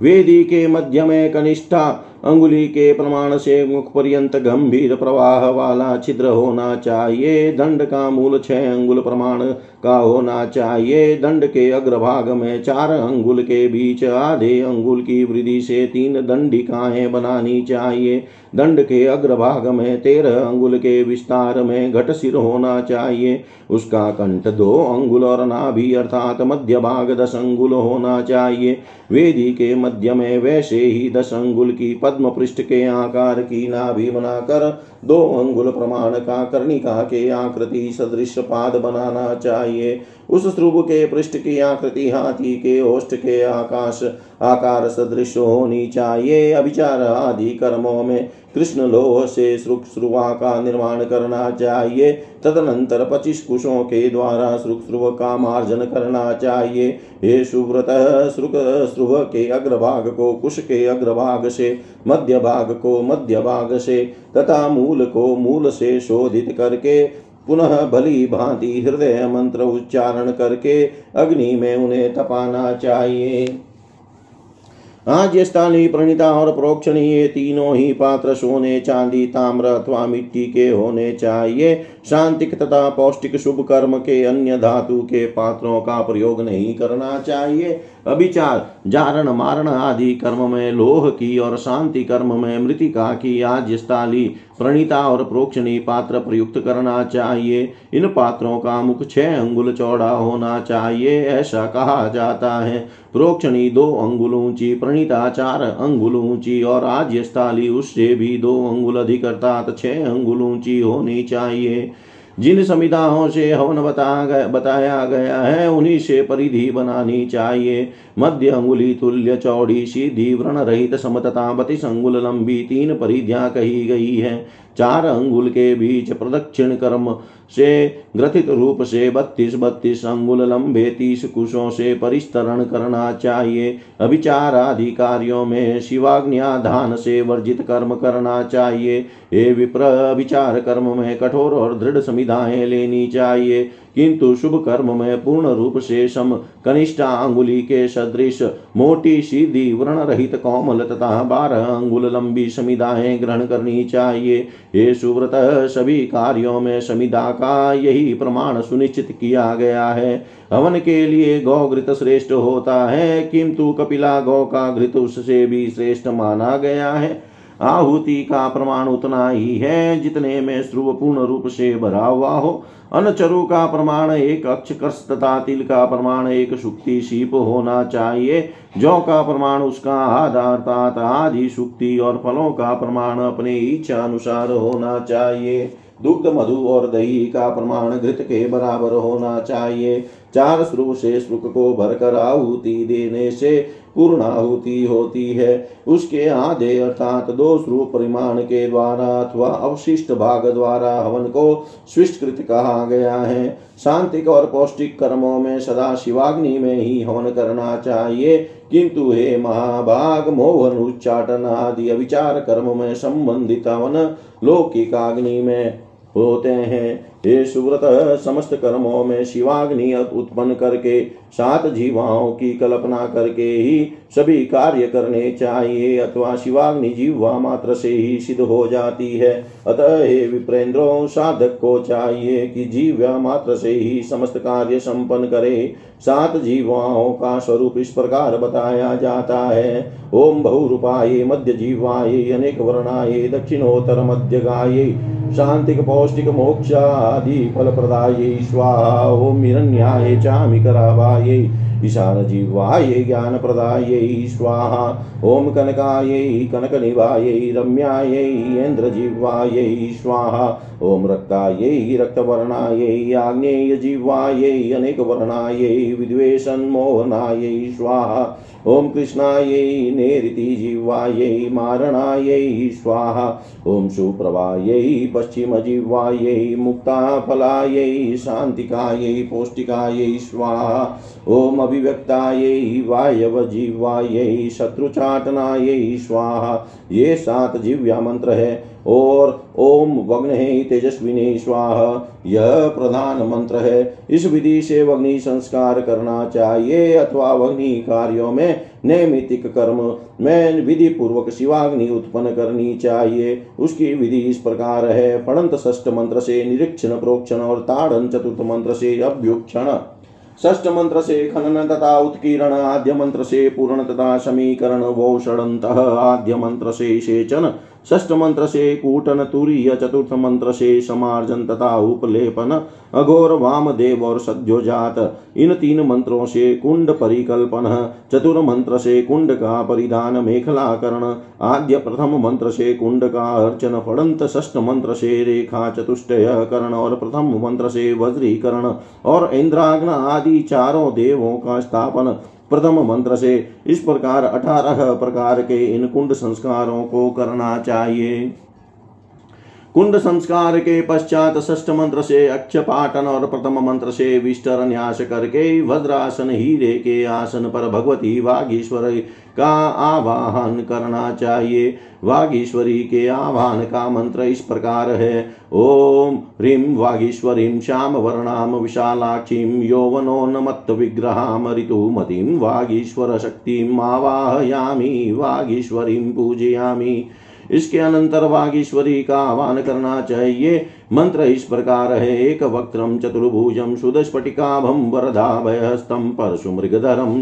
वेदी के मध्य में कनिष्ठा अंगुली के प्रमाण से मुख पर्यंत गंभीर प्रवाह वाला छिद्र होना चाहिए। दंड का मूल छह अंगुल प्रमाण का होना चाहिए। दंड के अग्रभाग में चार अंगुल के बीच आधे अंगुल की वृद्धि से तीन दंडिकाएँ बनानी चाहिए। दंड के अग्रभाग में तेरह अंगुल के विस्तार में घट सिर होना चाहिए। उसका कंठ दो अंगुल और नाभि अर्थात मध्य भाग दस अंगुल होना चाहिए। वेदी के मध्य में वैसे ही दस अंगुल की पद्म पृष्ठ के आकार की नाभि बनाकर दो अंगुल प्रमाण का कर्णिका के आकृति सदृश पाद बनाना चाहिए। उस ध्रुव के पृष्ठ की आकृति, हाथी के ओष्ठ के आकाश, आकार, सदृश होनी चाहिए। अभिचार आदि कर्मों में कृष्ण लोह से श्रुक श्रुवा का निर्माण करना चाहिए। तदनंतर पच्चीस कुशों के द्वारा श्रुक श्रुव का मार्जन करना चाहिए। हे सुव्रत श्रुक श्रुव के अग्रभाग को, कुश के अग्रभाग से, मध्य भाग को मध्य भाग से, तथा मूल को मूल से शोधित करके पुनः भली भांति हृदय मंत्र उच्चारण करके अग्नि में उन्हें तपाना चाहिए। आज स्थानीय प्रणिता और प्रोक्षणी, ये तीनों ही पात्र सोने, चांदी, ताम्र अथवा मिट्टी के होने चाहिए। शांतिक तथा पौष्टिक शुभ कर्म के अन्य धातु के पात्रों का प्रयोग नहीं करना चाहिए। अभिचार जारण, मारण आदि कर्म में लोह की और शांति कर्म में मृतिका की आज स्थाली प्रणीता और प्रोक्षणी पात्र प्रयुक्त करना चाहिए। इन पात्रों का मुख छह अंगुल चौड़ा होना चाहिए, ऐसा कहा जाता है। प्रोक्षणी दो अंगुल ऊँची, प्रणीता चार अंगुल ऊँची और आज स्थाली उससे भी दो अंगुल अधिक, अर्थात छह अंगुल ऊँची होनी चाहिए। जिन संविधाओं से हवन बता गया, बताया गया है, उन्हीं से परिधि बनानी चाहिए। मध्य अंगुली, तुल्य चौड़ी, सीधी व्रण रहित समतता बतिस अंगुल लंबी, तीन परिधियाँ कही गई है। चार अंगुल के बीच प्रदक्षिण कर्म से ग्रथित रूप से बत्तीस बत्तीस अंगुल लंबे तीस कुशों से परिस्तरण करना चाहिए। अभिचार आदि कार्यों में शिवाग्नियाधान से वर्जित कर्म करना चाहिए। हे विप्र अभिचार कर्म में कठोर और दृढ़ संविधाएँ लेनी चाहिए। किंतु शुभ कर्म में पूर्ण रूप से सम कनिष्ठा अंगुली के सदृश मोटी सीधी व्रण रहित कोमल तथा बारह अंगुल लंबी समिदाएँ ग्रहण करनी चाहिए। ये सुव्रत, सभी कार्यों में समिदा का यही प्रमाण सुनिश्चित किया गया है। हवन के लिए गौ घृत श्रेष्ठ होता है, किंतु कपिला गौ का घृत उससे भी श्रेष्ठ माना गया है। आहुति का प्रमाण उतना ही है जितने में श्रुव पूर्ण रूप से भरा हुआ हो। अनचरु का प्रमाण एक अक्षकर्ष तथा तिल का प्रमाण एक सुक्ति शीप होना चाहिए। जौ का प्रमाण उसका आधार तात आदि सुक्ति और फलों का प्रमाण अपने इच्छा अनुसार होना चाहिए। दुग्ध, मधु और दही का प्रमाण घृत के बराबर होना चाहिए। चार श्रुव से श्रुक को भरकर आहुति देने से पूर्णाहुति होती है। उसके आधे अर्थात दो श्रुव परिमाण के द्वारा अथवा अवशिष्ट भाग द्वारा हवन को स्विष्कृत कहा गया है। शांतिक और पौष्टिक कर्मों में सदा शिवाग्नि में ही हवन करना चाहिए। किंतु हे महाभाग, मोहन, उच्चाटन आदि अविचार कर्म में संबंधित हवन लौकिकाग्नि में होते हैं। हे सुव्रत, समस्त कर्मों में शिवाग्नि उत्पन्न करके, सात जीवाओं की कल्पना करके ही सभी कार्य करने चाहिए अथवा शिवाग्नि जीवा मात्र से ही सिद्ध हो जाती है। अतः हे विप्रेंद्रो, साधक को चाहिए कि जीव्या मात्र से ही समस्त कार्य संपन्न करे। सात जीवाओं का स्वरूप इस प्रकार बताया जाता है। ओम बहुरूपाये, मध्य जीवाये, अनेक वर्णाये, दक्षिणोत्तर, मध्य गाये, शांतिक, पौष्टिक, मोक्ष आदि फल प्रदाय स्वाहा, ओम हिरण्याय जीवाय ज्ञान प्रदाय स्वाहा, ओम कनकाय कनक निवाय रम्याय इंद्र जीवाय स्वाहा, ओम रक्ताय, रक्तवर्णाय, आग्नेय जीवाय अनेक वर्णाय विद्वेषन् मोहनाय स्वाहा ॐ कृष्णाय नेरिति जीवायै मारणायै स्वाहा। ॐ सुप्रभायै पश्चिमजिह्वायै मुक्ताफलायै शान्तिकायै पौष्टिकायै स्वाहा। ॐ अभिव्यक्तायै वायवजिह्वायै शत्रुचाटनायै स्वाहा। ये सात जिव्या मंत्र है। और ओम वग्न तेजस्विनी स्वाह, यह प्रधान मंत्र है। इस विधि से वग्नि संस्कार करना चाहिए अथवा वग्नि कार्यों में नैमितिक कर्म, में विधि पूर्वक शिवाग्नि उत्पन्न करनी चाहिए। उसकी विधि इस प्रकार है। फणंत ष्ट मंत्र से निरीक्षण, प्रोक्षण और ताड़न चतुर्थ मंत्र से अभ्युक्षण। ष्ट मंत्र से खनन तथा उत्कीर्ण, आद्य मंत्र से पूर्ण तथा समीकरण वोषणत, आद्य मंत्र से सेचन। ष्ट मंत्र से कूटन तुरीय चतुर्थ मंत्र से समार्जन तथा उपलेपन। अघोर वाम देव और सद्योजात इन तीन मंत्रों से कुंड परिकल्पन। चतुर मंत्र से कुंड का परिधान मेखलाकरण। आद्य प्रथम मंत्र से कुंड का अर्चन। फड़ंत ष्ट मंत्र से रेखा चतुष्टय करण और प्रथम मंत्र से वज्रीकरण। और इंद्राग्न आदि चारों देवों का स्थापन। प्रथम मंत्र से इस प्रकार अठारह प्रकार के इन कुंड संस्कारों को करना चाहिए। कुंड संस्कार के पश्चात ष्ठ मंत्र से अक्ष पाटन और प्रथम मंत्र से विष्टर न्यास करके भद्रासन हीरे के आसन पर भगवती वागीश्वर का आवाहन करना चाहिए वागीश्वरी के आह्वान का मंत्र इस प्रकार है ओम ह्रीं वागीश्वरीं श्याम वर्णाम विशालाक्षीं यौवनोन्मत्त विग्रहाम ऋतुमतीं वागीश्वर शक्तिम् आवाहयामि, वागीश्वरीं पूजयामि। इसके अनंतर वागीश्वरी का आह्वान करना चाहिए। मंत्र इस प्रकार है, एक वक्त्रम चतुर्भुजम सुदस्फटिकाभम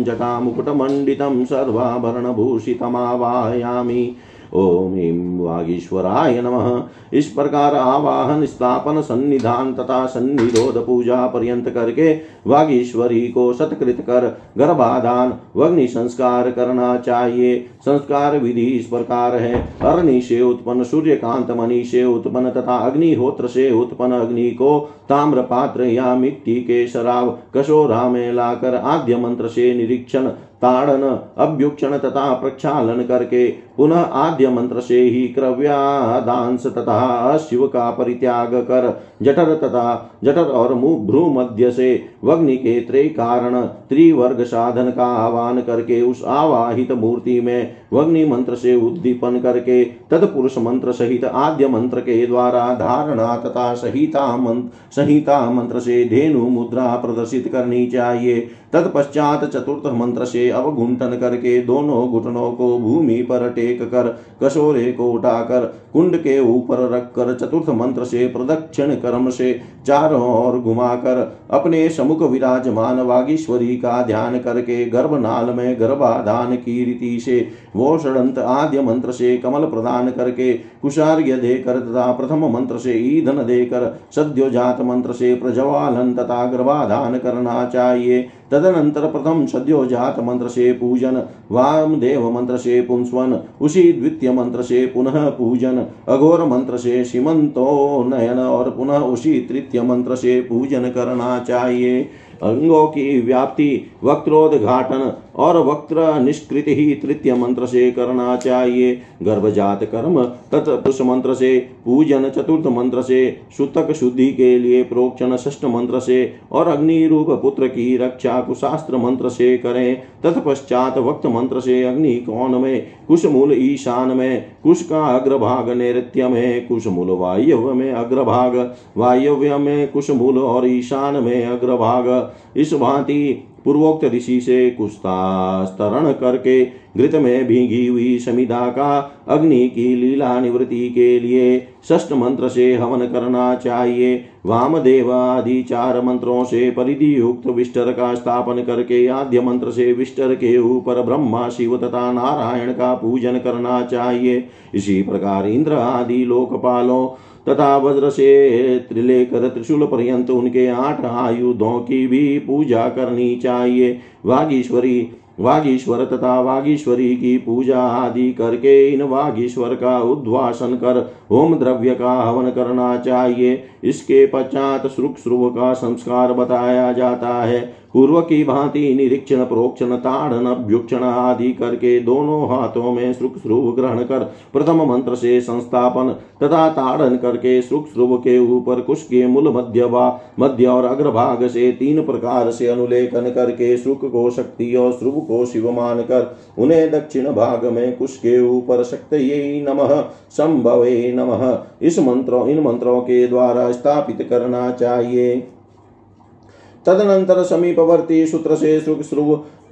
जटा मुकुटमंडित सर्वाभरण सर्वाभरणभूषितमावाहयामि। ओम ह्रीं वागीश्वराय नमः। इस प्रकार आवाहन, स्थापन, सन्निधान तथा सन्निरोध पूजा पर्यंत करके वागीश्वरी को सत्कृत कर गर्भाधान, वग्नि संस्कार करना चाहिए। संस्कार विधि इस प्रकार है। अग्नि से उत्पन्न सूर्यकांत, मणि से उत्पन्न तथा अग्निहोत्र से उत्पन्न अग्नि को ताम्र पात्र या मिट्टी के शराब कशोरा में लाकर आद्य मंत्र से निरीक्षण, ताड़न, अभ्युक्षण तथा प्रक्षालन करके पुनः आद्य मंत्र से ही क्रव्यादांश तथा शिव का परित्याग कर, जठर तथा जठर और भ्रू मध्य से वग्नि के त्रय कारण त्रिवर्ग साधन का आह्वान करके उस आवाहित मूर्ति में वग्नि मंत्र से उद्दीपन करके तत्पुरुष मंत्र सहित आद्य मंत्र के द्वारा धारणा तथा संहिता मंत्र संहिता मंत्र से धेनु मुद्रा प्रदर्शित करनी चाहिए। तत्पश्चात चतुर्थ मंत्र से अवगुंठन करके दोनों घुटनों को भूमि पर टेक कर कसोरे को उठाकर, कुंड के ऊपर रखकर, चतुर्थ मंत्र से प्रदक्षिण कर्म से चारों ओर घुमाकर, अपने समुख विराजमान वागीश्वरी का ध्यान करके, गर्भनाल में गर्भाधान की रीति से वो षडंत आद्य मंत्र से कमल प्रदान करके, कुशार्य देकर तथा प्रथम मंत्र से ईंधन देकर, सद्योजात मंत्र से प्रज्वालन तथा गर्भाधान करना चाहिए। तदनंतर प्रथम सद्योजात मंत्र से पूजन। वाम देव मंत्र से पुंस्वन। उसी द्वितीय मंत्र से पुनः पूजन। अघोर मंत्र से सीमंतो नयन और पुनः उसी तृतीय मंत्र से पूजन करना चाहिए। अंगों की व्याप्ति, वक्रोद्घाटन। और वक्र निष्कृति ही तृतीय मंत्र से करना चाहिए। गर्भजात कर्म तत्पुरुष मंत्र से, पूजन चतुर्थ मंत्र से, सुतक शुद्धि के लिए प्रोक्षण षष्ठ मंत्र से, और अग्नि रूप पुत्र की रक्षा कुशास्त्र मंत्र से करें। तत्पश्चात वक्त मंत्र से अग्नि कौन में, कुशमूल ईशान में, कुश का अग्रभाग नैत्य में, कुशमूल वायव्य में अग्रभाग, वायव्य में कुशमूल और ईशान में अग्रभाग। इस भांति पूर्वोक्त ऋषि से कुस्तास्तरण करके घृत में भीगी हुई समिधा का अग्नि की लीला निवृत्ति के लिए षष्ठ मंत्र से हवन करना चाहिए। वामदेव आदि चार मंत्रों से परिधि युक्त विष्टर का स्थापन करके आद्य मंत्र से विष्टर के ऊपर ब्रह्मा, शिव तथा नारायण का पूजन करना चाहिए। इसी प्रकार इंद्र आदि लोकपालों तथा वज्र से त्रिलेकर त्रिशूल पर्यंत उनके आठ आयुधों की भी पूजा करनी चाहिए। वागीश्वरी, वागीश्वर तथा वागीश्वरी की पूजा आदि करके इन वागीश्वर का उद्वासन कर होम द्रव्य का हवन करना चाहिए। इसके पश्चात श्रुक श्रुव का संस्कार बताया जाता है। पूर्व की भांति निरीक्षण, प्रोक्षण, ताड़न अभ्युक्षण आदि करके दोनों हाथों में श्रुक ग्रहण कर प्रथम मंत्र से संस्थापन तथा ताड़न करके श्रुक के ऊपर कुश के मूल मध्य मध्य और अग्रभाग से तीन प्रकार से अनुलेखन करके श्रुक को शक्ति और श्रुव को शिव मान कर उन्हें दक्षिण भाग में कुश के ऊपर शक्त नमः, संभवे नमः। इस मंत्रों, इन मंत्रों के द्वारा स्थापित करना चाहिए। तदनंतर समीपवर्ती सूत्र से श्रुग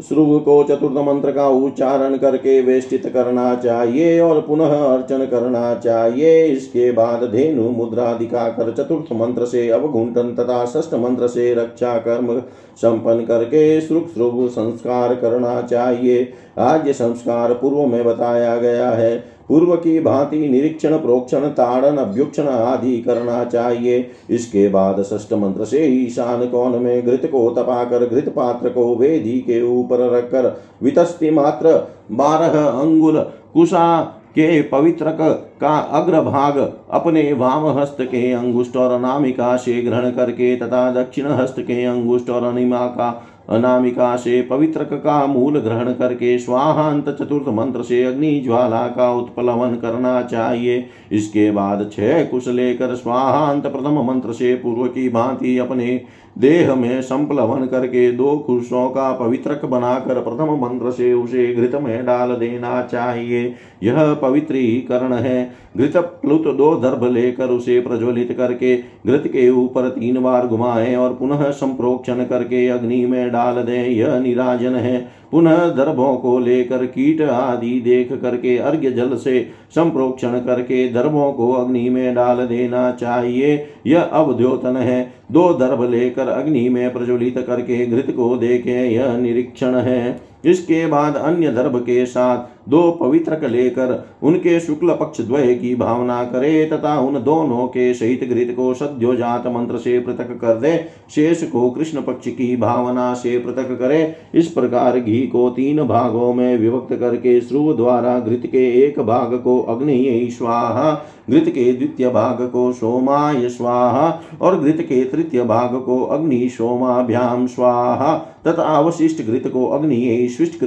श्रुव को चतुर्थ मंत्र का उच्चारण करके वेष्टित करना चाहिए और पुनः अर्चन करना चाहिए। इसके बाद धेनु मुद्रा दिखाकर चतुर्थ मंत्र से अवघुंटन तथा षष्ठ मंत्र से रक्षा कर्म संपन्न करके श्रुक श्रुभ संस्कार करना चाहिए। आज संस्कार पूर्व में बताया गया है। पूर्व की भांति निरीक्षण, प्रोक्षण, ताड़न, अभ्युक्षण आदि करना चाहिए। इसके बाद षष्ठ मंत्र से ईशान कौन में घृत को तपाकर, घृत पात्र को वेदी के ऊपर रखकर, वितस्ति मात्र बारह अंगुल कुशा के पवित्रक का अग्रभाग अपने वाम हस्त के अंगुष्ट और अनामिका से ग्रहण करके तथा दक्षिण हस्त के अंगुष्ट और अनिमा का अनामिका से पवित्र का मूल ग्रहण करके स्वाहांत चतुर्थ मंत्र से अग्नि ज्वाला का उत्पलवन करना चाहिए। इसके बाद छह कुश लेकर स्वाहांत प्रथम मंत्र से पूर्व की भांति अपने देह में संप्लवन करके दो कुशों का पवित्रक बनाकर प्रथम मंत्र से उसे घृत में डाल देना चाहिए। यह पवित्रीकरण है। घृत प्लुत दो दर्भ लेकर उसे प्रज्वलित करके घृत के ऊपर तीन बार घुमाएँ और पुनः संप्रोक्षण करके अग्नि में डाल दें। यह निराजन है। पुनः दर्भों को लेकर कीट आदि देख करके, अर्घ्य जल से संप्रोक्षण करके दर्भों को अग्नि में डाल देना चाहिए। यह अवद्योतन है। दो दर्भ लेकर अग्नि में प्रज्वलित करके घृत को देखे। यह निरीक्षण है। इसके बाद अन्य दर्भ के साथ दो पवित्रक लेकर उनके शुक्ल पक्ष द्वय की भावना करे तथा उन दोनों के सहित घृत को सद्योजात मंत्र से पृथक कर दे, शेष को कृष्ण पक्ष की भावना से पृथक करे। इस प्रकार घी को तीन भागों में विभक्त करके श्रुव द्वारा घृत के एक भाग को अग्नि स्वाहा, घृत के द्वितीय भाग को सोमाय स्वाहा और घृत के तृतीय भाग को अग्नि सोमाभ्याम स्वाहा। तथा अवशिष्ट घृत को अग्नि स्विष्ट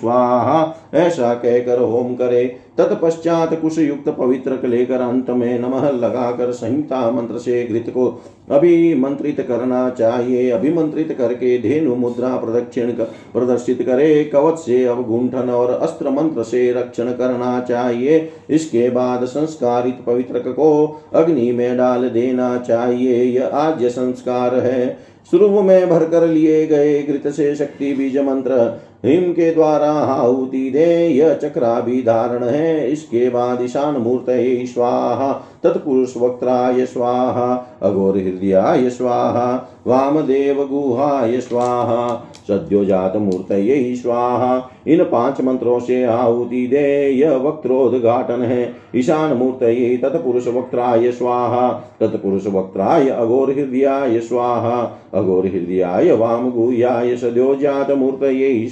स्वाहा। ऐसा कहकर होम करे। तत्पश्चात कुश युक्त पवित्र लेकर अंत में नमः लगाकर संहिता मंत्र से घृत को अभिमंत्रित करना चाहिए। अभिमंत्रित करके धेनु मुद्रा प्रदक्षिण कर, प्रदर्शित करे। कवच से अवगुंठन और अस्त्र मंत्र से रक्षण करना चाहिए। इसके बाद संस्कारित पवित्र को अग्नि में डाल देना चाहिए। यह आद्य संस्कार है। शुरू में भरकर लिए गए घृत से शक्ति बीज मंत्र। हिम के द्वारा आहुति दे, यह चक्राभि धारण है। इसके बाद ईशान मूर्त स्वाहा, तत्पुरुष वक्त्राय स्वाहा, अघोर हृदयाय स्वाहा वाम देव गुहाय स्वाहा। सद्योजात मूर्त स्वाहा। इन पाँच मंत्रों से आहुति दे। यह वक्त्रोद्घाटन है। ईशान मूर्त तत्पुरुष वक्त्राय स्वाहा। तत्पुरुष वक्त्राय अघोर हृदयाय स्वाहा। अघोर हृदयाय वाम सद्यो सद्योजात मूर्त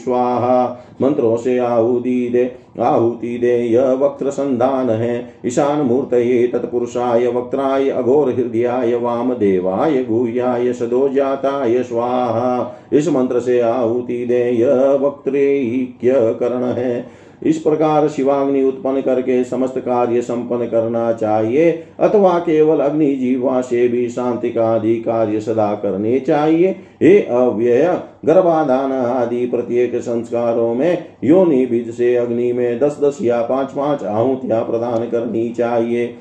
स्वाहा। मंत्रों से आहुति दे। आहुति दे यह वक्त्र संधान है ईशान मूर्त तत्पुरुषाय, वक्त्राय अघोर हृदयाय वाम देवाय गुहयाय सदो जाताय स्वाहा। इस मंत्र से आहुति दे यह वक्त्रेक्य करण है इस प्रकार शिवाग्नि उत्पन्न करके समस्त कार्य संपन्न करना चाहिए, अथवा केवल अग्नि जीवा से भी शांति का आदि कार्य सदा करने चाहिए। हे अव्यय, गर्भाधान आदि प्रत्येक संस्कारों में योनि बीज से अग्नि में दस दस या पाँच पाँच आहुतियाँ प्रदान करनी चाहिए।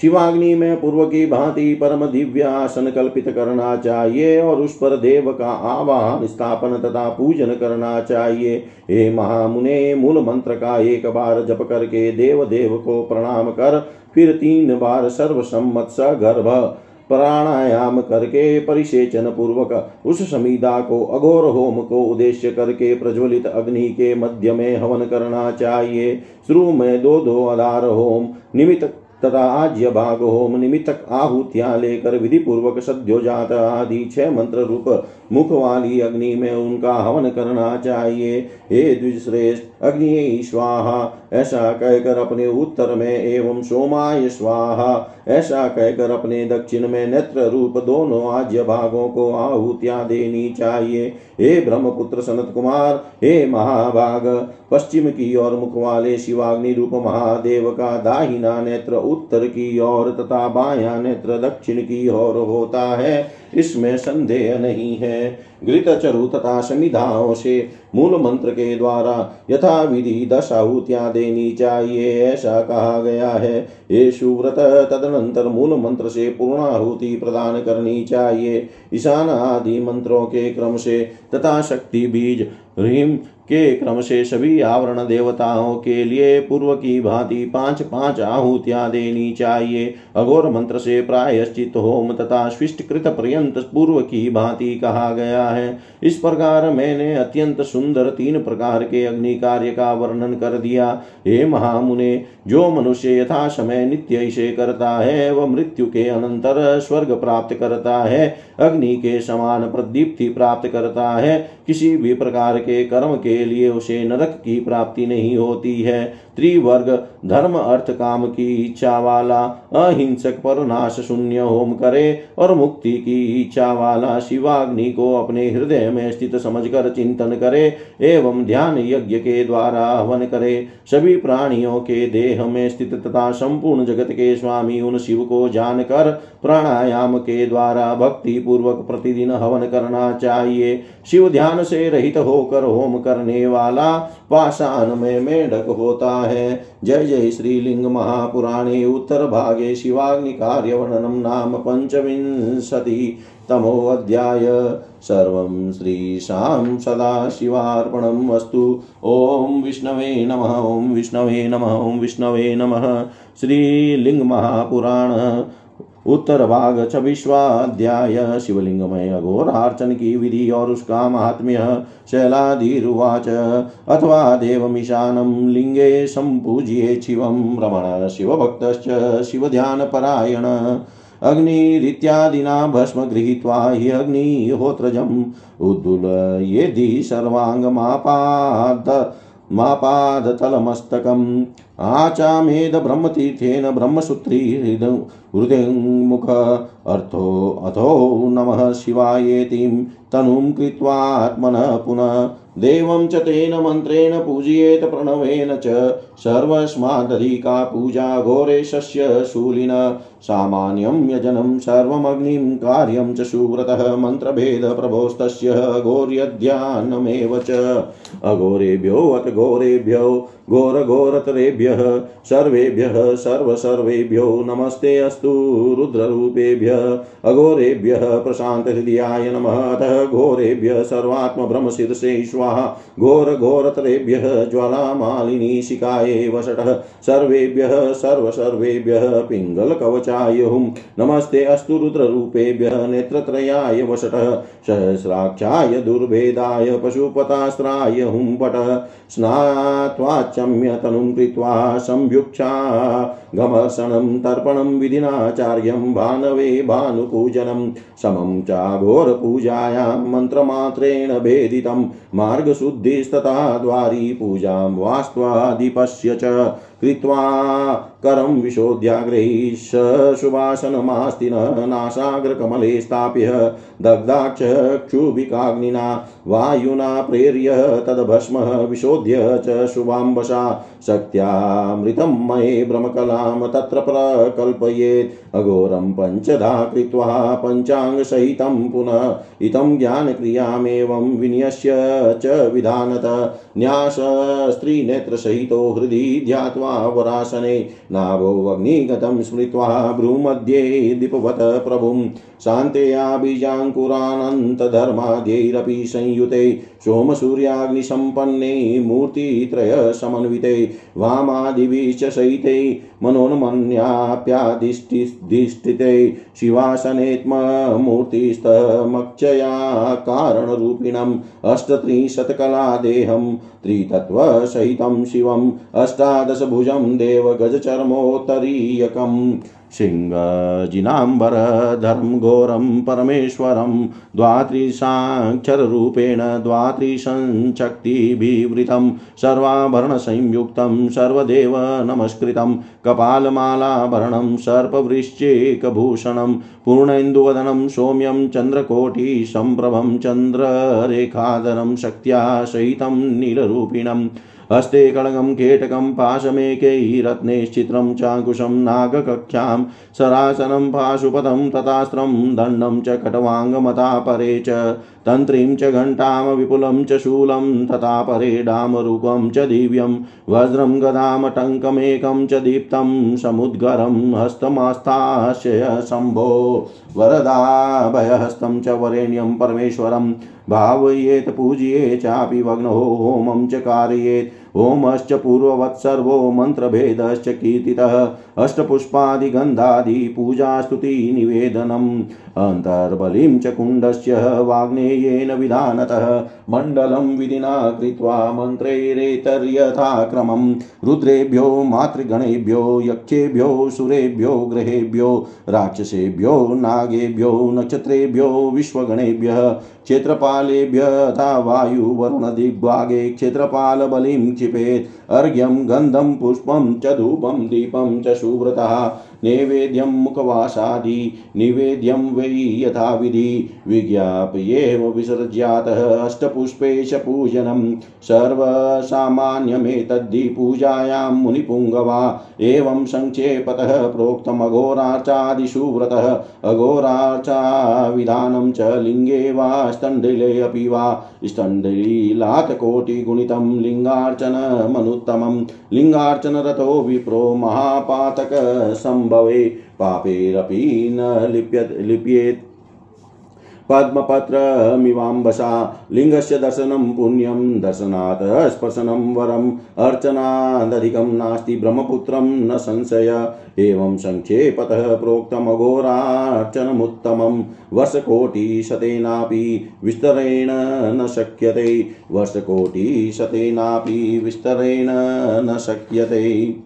शिवाग्नि में पूर्व की भांति परम दिव्य आसन कल्पित करना चाहिए और उस पर देव का आवाहन, स्थापन तथा पूजन करना चाहिए। हे महामुने, मूल मंत्र का एक बार जप करके देव देव को प्रणाम कर, फिर तीन बार सर्वसम्मत गर्भ प्राणायाम करके परिसेचन पूर्वक उस समीदा को, अघोर होम को उद्देश्य करके प्रज्वलित अग्नि के मध्य में हवन करना चाहिए। शुरू में दो दो आधार होम, निमित्त तथा आज्य भाग होम निमित्तक आहुतियाँ लेकर विधि पूर्वक सद्योजात आदि छह मंत्र रूप मुख वाली अग्नि में उनका हवन करना चाहिए। हे द्विश्रेष्ठ अग्नि, स्वाहा, ऐसा कहकर अपने उत्तर में एवं सोमाय, स्वाहा, ऐसा कहकर अपने दक्षिण में नेत्र रूप दोनों आज्य भागों को आहुतियाँ देनी चाहिए। हे ब्रह्मपुत्र सनत कुमार, हे महाभाग, पश्चिम की ओर मुख वाले शिवाग्नि रूप महादेव का दाहिना नेत्र उत्तर की ओर तथा बाया नेत्र दक्षिण की ओर होता है। इसमें संदेह नहीं है। घृत चरु तथा समिधाओं से मूल मंत्र के द्वारा यथा विधि दश आहुतियाँ देनी चाहिए, ऐसा कहा गया है। ये सुव्रत, तदनंतर मूल मंत्र से पूर्णाहुति प्रदान करनी चाहिए। ईशान आदि मंत्रों के क्रम से तथा शक्ति बीज, ह्रीम के क्रम से सभी आवरण देवताओं के लिए पूर्व की भांति पाँच पाँच आहुतियाँ देनी चाहिए। अघोर मंत्र से प्रायश्चित होम तथा कृत पर्यंत पूर्व की भांति कहा गया है। इस प्रकार मैंने अत्यंत सुंदर तीन प्रकार के अग्नि कार्य का वर्णन कर दिया। हे महामुने, जो मनुष्य यथा समय नित्य इसे करता है, वह मृत्यु के अनंतर स्वर्ग प्राप्त करता है, अग्नि के समान प्रदीप्ति प्राप्त करता है, किसी भी प्रकार के कर्म के लिए उसे नरक की प्राप्ति नहीं होती है। त्रिवर्ग, धर्म, अर्थ, काम की इच्छा वाला। अहिंसक पर नाश शून्य होम करे और मुक्ति की इच्छा वाला शिवाग्नि को अपने हृदय में स्थित समझकर चिंतन करे एवं ध्यान यज्ञ के द्वारा हवन करे। सभी प्राणियों के देह में स्थित तथा संपूर्ण जगत के स्वामी उन शिव को जानकर प्राणायाम के द्वारा भक्ति पूर्वक प्रतिदिन हवन करना चाहिए। शिव ध्यान से रहित होकर होम करने वाला पाषाण में मेढक होता है। जय जय श्रीलिंग महापुराणे उत्तर भागे शिवाग्नि कार्य वर्णनम नाम पंचविंशति तमोऽध्याय। सर्वं श्रीशां सदाशिवार्पणम् अस्तु। ॐ विष्णवे नम, ॐ विष्णवे नम, ॐ विष्णवे नम। श्रीलिंग श्रीलिङ्गमहापुराण उत्तर भाग छब्बीसवाध्याय शिवलिंगमय अघोरार्चन की विधि और उसका महात्म्य शैलादिरुवाच। अथवा देवमीशानं लिंगे सम्पूज्ये शिवं रमण, शिवभक्तश्च शिवध्यानपरायण। अग्निरित्यादिना भस्म गृहीत्वा हि अग्निहोत्रजम् उद्दुलयेदि सर्वाङ्गमापाद मापादतलमस्तकम्। आचामेद ब्रह्मतीर्थेन ब्रह्मसूत्री हृदयमुख अर्थो अथो नमः शिवायेतिं तनुं कृत्वात्मनः पुनः देवं च तेन मन्त्रेण पूजयेत प्रणवेन च सर्वस्मादधिका पूजा घोरेशस्य शूलिन सामान्यं यजनं सर्वमग्निं कार्यं च सुव्रतः मन्त्रभेदप्रभोस्तस्य घोर्यध्यानमेव च। अघोरेभ्योऽथ घोरेभ्यो घोरघोरतरेभ्यः सर्वेभ्यः सर्वसर्वेभ्यो नमस्ते अस्तु रुद्ररूपेभ्यः। अघोरेभ्यः प्रशान्तहृदयाय नमः, अतः घोरेभ्यः सर्वात्मभ्रमशीर्षे स्वाहा। घोरघोरतरेभ्यः ज्वालामालिनी शिखायै वषटः। सर्वेभ्यः सर्वसर्वेभ्यः पिङ्गलकवचाय हुं नमस्ते अस्तु रुद्ररूपेभ्यः नेत्रत्रयाय वषटः सहस्राक्षाय दुर्भेदाय पशुपतास्त्राय हुम्बटः स्नात्वा चम्य तनुं कृत्वा संयुक्षा घमर्षणं तर्पणं विधिनाचार्यं भानवे भानुपूजनं समं चाघोरपूजायां मन्त्रमात्रेण भेदितं मार्गशुद्धिस्तथा द्वारी पूजां वास्त्वाधिपस्य च कृत्वा करं विशोध्याग्रैः सुवासनमास्तिनः नासाग्रकमले स्थाप्य दग्धाक्षुभिकाग्निना वायुना प्रेर्य तद्भस्मः विशोध्य च शुभाम्बसा शक्त्यामृतं मये भ्रमकलां तत्र प्रकल्पयेत्। अघोरं पञ्चधा कृत्वा पञ्चाङ्गसहितं पुनः इतं ज्ञानक्रियामेवं विन्यस्य च विधानत। न्यासस्त्रीनेत्रसहितो हृदि ध्यात्वा वरासने नाभोऽग्निगतं स्मृत्वा भ्रूमध्ये दीपवत प्रभुं। शान्तेयाबीजाङ्कुरानन्तधर्माद्यैरपि संयुते सोमसूर्याग्निसम्पन्ने मूर्तित्रयसमन्विते। वामादिभिश्च सहिते मनोन्मन्याप्याधिष्ठिते शिवासनेत्ममूर्तिस्तमक्षया कारणरूपिणम् अष्टत्रिशतकलादेहं त्रितत्त्वसहितं शिवम् अष्टादशभुजं देवगजचर्मोत्तरीयकम् सिंहजिनाम्बरधरं घोरं परमेश्वरं द्वात्रिशाक्षररूपेण द्वात्रिशक्तिभिवृतं सर्वाभरणसंयुक्तं सर्वदेव नमस्कृतं कपालमालाभरणं, सर्पवृश्चिकभूषणं, पूर्णेन्दुवदनं, सौम्यं चन्द्रकोटिसम्प्रभं चन्द्ररेखाधरं शक्त्या सहितं नीलरूपिणम्। हस्ते कडगं केटकं पाशमेकैरत्नैश्चित्रं चाङ्कुशं नागकक्षां सरासनं पाशुपदं तथास्त्रं दण्डं च कटवाङ्गमतापरे च तन्त्रीं च घण्टां विपुलं च शूलं, तथा परे डामरूपं च दिव्यं, वज्रं गदामटङ्कमेकं च दीप्तं, समुद्गरं हस्तमास्तास्य शम्भो वरदाभयहस्तं च वरेण्यं परमेश्वरं, भावयेत् पूजये चापि भग्नो होमं च कारयेत् होमश्च पूर्ववत् सर्वो मन्त्रभेदश्च कीर्तितः अष्टपुष्पादिगन्धादिपूजास्तुतिनिवेदनम् अन्तर्बलिं च कुण्डस्य वाग्नेयेन विधानतः मण्डलं विधिना कृत्वा मन्त्रैरेतर्यथाक्रमं रुद्रेभ्यो, मातृगणेभ्यो, यक्षेभ्यो, सुरेभ्यो, ग्रहेभ्यो, राक्षसेभ्यो, नागेभ्यो, नक्षत्रेभ्यो, विश्वगणेभ्यः क्षेत्रपालेभ्यथा वायुवरुणदिग्भागे क्षेत्रपालबलिं क्षिपेत् अर्घ्यं गन्धं पुष्पं च धूपं दीपं च सुव्रतः नैवेद्यं मुखवासादि, निवेद्यं वै यथाविधि, विज्ञाप्येव विसर्ज्यातः अष्टपुष्पेश पूजनं सर्वसामान्यमेतद्धि पूजायां मुनिपुङ्गवा, एवं सङ्क्षेपतः प्रोक्तमघोरार्चादिषु व्रतः अघोरार्चाविधानं च लिङ्गे वा, स्तण्डिले अपि वा। स्तण्डिलातकोटिगुणितं लिङ्गार्चनमनुत्तमं लिङ्गार्चनरतो विप्रो महापातकसम्भवे पापैरपि न लिप्यत लिप्येत्। पद्मपत्रमिवाम्बसा, लिङ्गस्य दर्शनं पुण्यं, दर्शनात् स्पर्शनं वरम्, अर्चनादधिकं नास्ति ब्रह्मपुत्रं न संशय। एवं सङ्क्षेपतः प्रोक्तमघोरार्चनमुत्तमं वर्षकोटिशतेनापि विस्तरेण न शक्यते। वर्षकोटिशतेनापि विस्तरेण न शक्यते।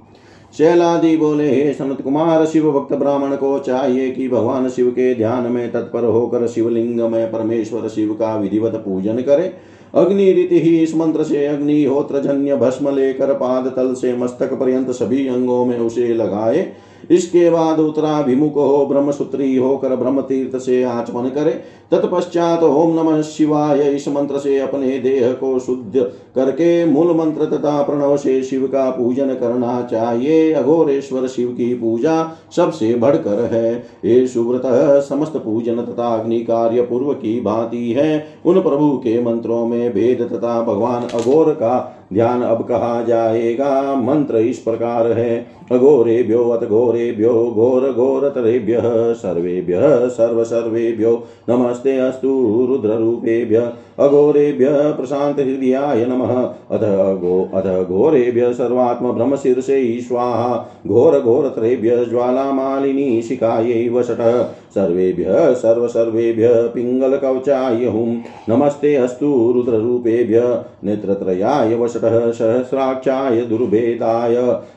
शैलादि बोले, हे सनत कुमार शिव भक्त ब्राह्मण को चाहिए कि भगवान शिव के ध्यान में तत्पर होकर शिवलिंग में परमेश्वर शिव का विधिवत पूजन करे। अग्नि रीति ही इस मंत्र से अग्निहोत्र जन्य भस्म लेकर पाद तल से मस्तक पर्यंत सभी अंगों में उसे लगाए। इसके बाद उत्तराभिमुख हो ब्रह्मसूत्री होकर ब्रह्म तीर्थ से आचमन करे। तत्पश्चात ओम नमः शिवाय, इस मंत्र से अपने देह को शुद्ध करके मूल मंत्र तथा प्रणव से शिव का पूजन करना चाहिए। अघोरेश्वर शिव की पूजा सबसे बढ़कर है। ये सुव्रत, समस्त पूजन तथा अग्नि कार्य पूर्व की भांति है। उन प्रभु के मंत्रों में भेद तथा भगवान अघोर का ध्यान अब कहा जाएगा। मंत्र इस प्रकार है। अघोरेभ्यो अत घोरेभ्यो, घोर घोरतरेभ्य सर्वेभ्य सर्व सर्वेभ्यो नमस्ते अस्तु रुद्ररूपेभ्य। अघोरेभ्य प्रशांत हृदयाय नमः। अथ गो अथ घोरेभ्य सर्वात्म ब्रह्मशीर्षे स्वाहा। घोर घोरतरेभ्य ज्वालामालिनी शिखायै वषट सर्वेभ्य सर्व सर्वेभ्य पिङ्गलकवचाय हुं। नमस्ते अस्तु रुद्ररूपेभ्य। नेत्रत्रयाय वषटः सहस्राक्षाय दुर्भेदाय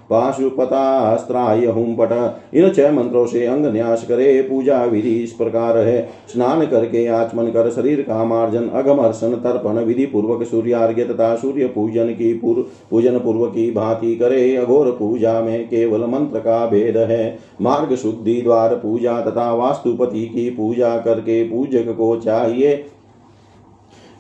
पाशुपतास्त्राय हुं पट इन छह मंत्रों से अंग न्यास करे, पूजा विधि इस प्रकार है। स्नान करके आचमन कर, शरीर का मार्जन अगमर्शन तर्पण विधि पूर्वक सूर्यार्घ्य तथा सूर्य पूजन की पूर्व पूजन पूर्व की भांति करे। अघोर पूजा में केवल मंत्र का भेद है। मार्ग शुद्धि द्वार पूजा तथा वास्तुपति की पूजा करके पूजक को चाहिए।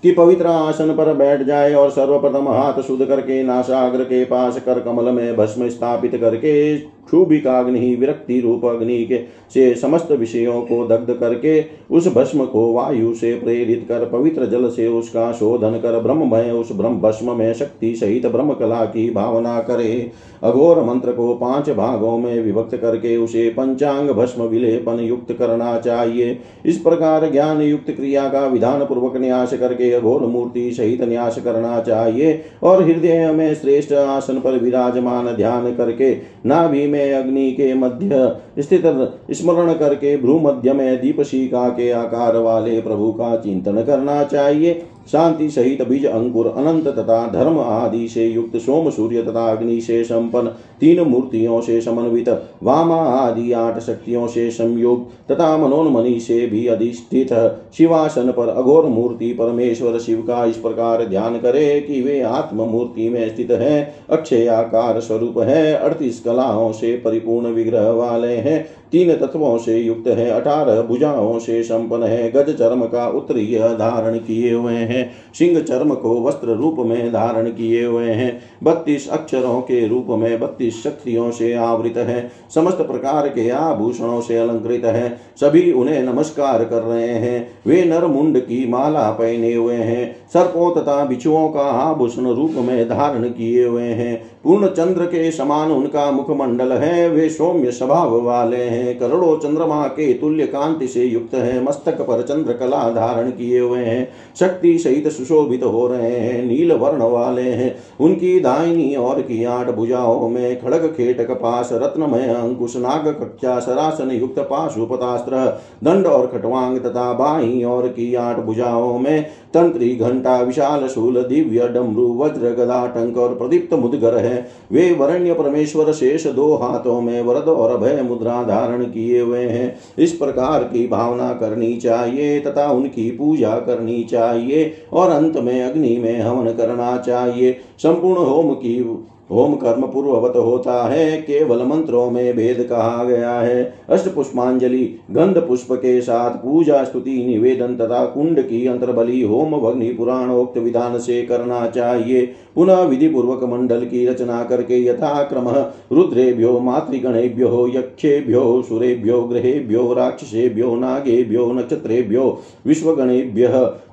कि पवित्र आसन पर बैठ जाए और सर्वप्रथम हाथ शुद्ध करके नाशाग्र के पास कर कमल में भस्म स्थापित करके क्षुभिकाग्नि विरक्ति रूप अग्नि के से समस्त विषयों को दग्ध करके उस भस्म को वायु से प्रेरित कर, पवित्र जल से उसका शोधन कर, ब्रह्ममय उस ब्रह्म भस्म में शक्ति सहित ब्रह्म कला की भावना करे। अघोर मंत्र को पाँच भागों में विभक्त करके उसे पंचांग भस्म विलेपन युक्त करना चाहिए। इस प्रकार ज्ञान युक्त क्रिया का विधान पूर्वक न्यास करके अघोर मूर्ति सहित न्यास करना चाहिए और हृदय में श्रेष्ठ आसन पर विराजमान ध्यान करके नाभि में अग्नि के मध्य स्थित स्मरण करके भ्रू मध्य में दीपशिका के आकार वाले प्रभु का चिंतन करना चाहिए। शांति सहित बीज, अंकुर, अनंत तथा धर्म आदि से युक्त सोम, सूर्य तथा अग्नि से संपन्न तीन मूर्तियों से समन्वित, वामा आदि आठ शक्तियों से संयोग तथा मनोन्मणि से भी अधिष्ठित शिवासन पर अघोर मूर्ति परमेश्वर शिव का इस प्रकार ध्यान करे कि वे आत्म मूर्ति में स्थित है, अक्षय आकार स्वरूप है, अड़तीस कलाओं से परिपूर्ण विग्रह वाले हैं। तीन तत्वों से युक्त है अठारह भुजाओं से संपन्न है, गज चर्म का उत्तरीय धारण किए हुए हैं, सिंह चर्म को वस्त्र रूप में धारण किए हुए हैं, बत्तीस अक्षरों के रूप में बत्तीस शक्तियों से आवृत है, समस्त प्रकार के आभूषणों से अलंकृत है, सभी उन्हें नमस्कार कर रहे हैं, वे नर मुंड की माला पहने हुए हैं, सर्पों तथा बिछुओं का आभूषण रूप में धारण किए हुए हैं, पूर्ण चंद्र के समान उनका मुखमंडल है, वे सौम्य स्वभाव वाले हैं। करोड़ों चंद्रमा के तुल्य कांति से युक्त है, मस्तक पर चंद्र कला धारण किए हुए हैं, शक्ति सहित सुशोभित हो रहे हैं, नील वर्ण वाले हैं, उनकी दाहिनी और की आठ भुजाओं में खड़ग खेट कपास, रत्नमय अंकुश, नाग कक्षा, सरासन युक्त पाशुपतास्त्र, दंड और खटवांग तथा बाई और की आठ भुजाओं में तंत्री, घंटा, विशाल शूल, दिव्य डमरू, वज्र, गदा, टंक और प्रदीप्त मुदगर है। वे वरण्य परमेश्वर शेष दो हाथों में वरद और अभय मुद्रा धारण किए हुए हैं। इस प्रकार की भावना करनी चाहिए तथा उनकी पूजा करनी चाहिए और अंत में अग्नि में हवन करना चाहिए। संपूर्ण होम की होम कर्म पूर्ववत होता है, केवल मंत्रों में भेद कहा गया है। अष्ट पुष्पांजलि, गंध पुष्प के साथ पूजा, स्तुति, निवेदन तथा कुंड की अंतर्बली, होम, भग्नि, पुराणोक्त विधान से करना चाहिए। पुनः विधि पूर्वक मंडल की रचना करके यथाक्रम रुद्रेभ्यो, मातृगणेभ्यो, यक्षेभ्यो, सुरेभ्यो, ग्रहेभ्यो, राक्षसेभ्यो, नागेभ्यो, नक्षत्रेभ्यो, विश्वगणेभ्य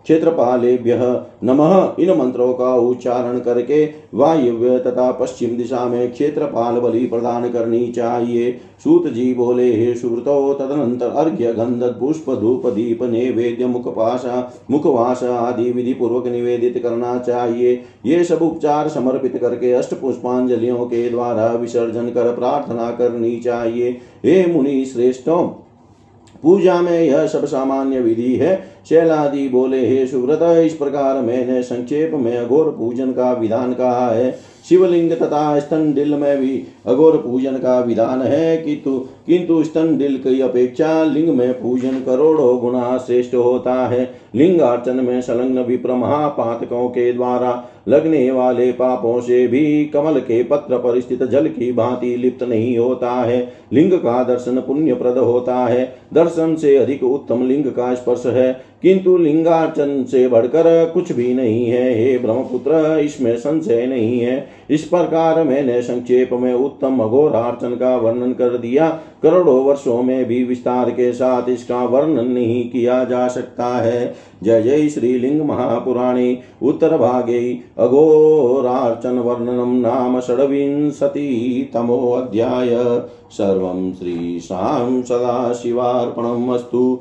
क्षेत्रपालेभ्य नमः। इन मंत्रों का उच्चारण करके वायव्य तथा पश्चिम दिशा में क्षेत्रपाल बलि प्रदान करनी चाहिए। सूत जी बोले, हे सुव्रतो तदनंतर अर्घ्य, गंध, पुष्प, धूप, दीप, नैवेद्य, मुखपाशा, मुखवास आदि विधि पूर्वक निवेदित करना चाहिए। ये सब उपचार समर्पित करके अष्ट पुष्पांजलियों के द्वारा विसर्जन कर प्रार्थना करनी चाहिए। हे मुनि श्रेष्ठों पूजा में यह सब सामान्य विधि है। शैलादि बोले, हे सुव्रत, इस प्रकार मैंने संक्षेप में अघोर पूजन का विधान कहा है। शिवलिंग तथा स्तनडिल में भी अघोर पूजन का विधान है किंतु किंतु स्तनडिल की अपेक्षा लिंग में पूजन करोड़ों गुना श्रेष्ठ होता है। लिंग अर्चन में संलग्न विप्र महापातकों के द्वारा लगने वाले पापों से भी कमल के पत्र पर स्थित जल की भांति लिप्त नहीं होता है। लिंग का दर्शन पुण्य प्रद होता है। दर्शन से अधिक उत्तम लिंग का स्पर्श है। किंतु लिंगार्चन से बढ़कर कुछ भी नहीं है। हे ब्रह्मपुत्र, इसमें संशय नहीं है। इस प्रकार मैंने संक्षेप में उत्तम अघोरार्चन का वर्णन कर दिया। करोड़ों वर्षों में भी विस्तार के साथ इसका वर्णन नहीं किया जा सकता है। जय जय श्रीलिंग महापुराणे। उत्तर भागे। अघोरार्चन वर्णनम नाम षड्विंशतितमोऽध्याय सर्वं श्रीशां सदाशिवार्पणम् अस्तु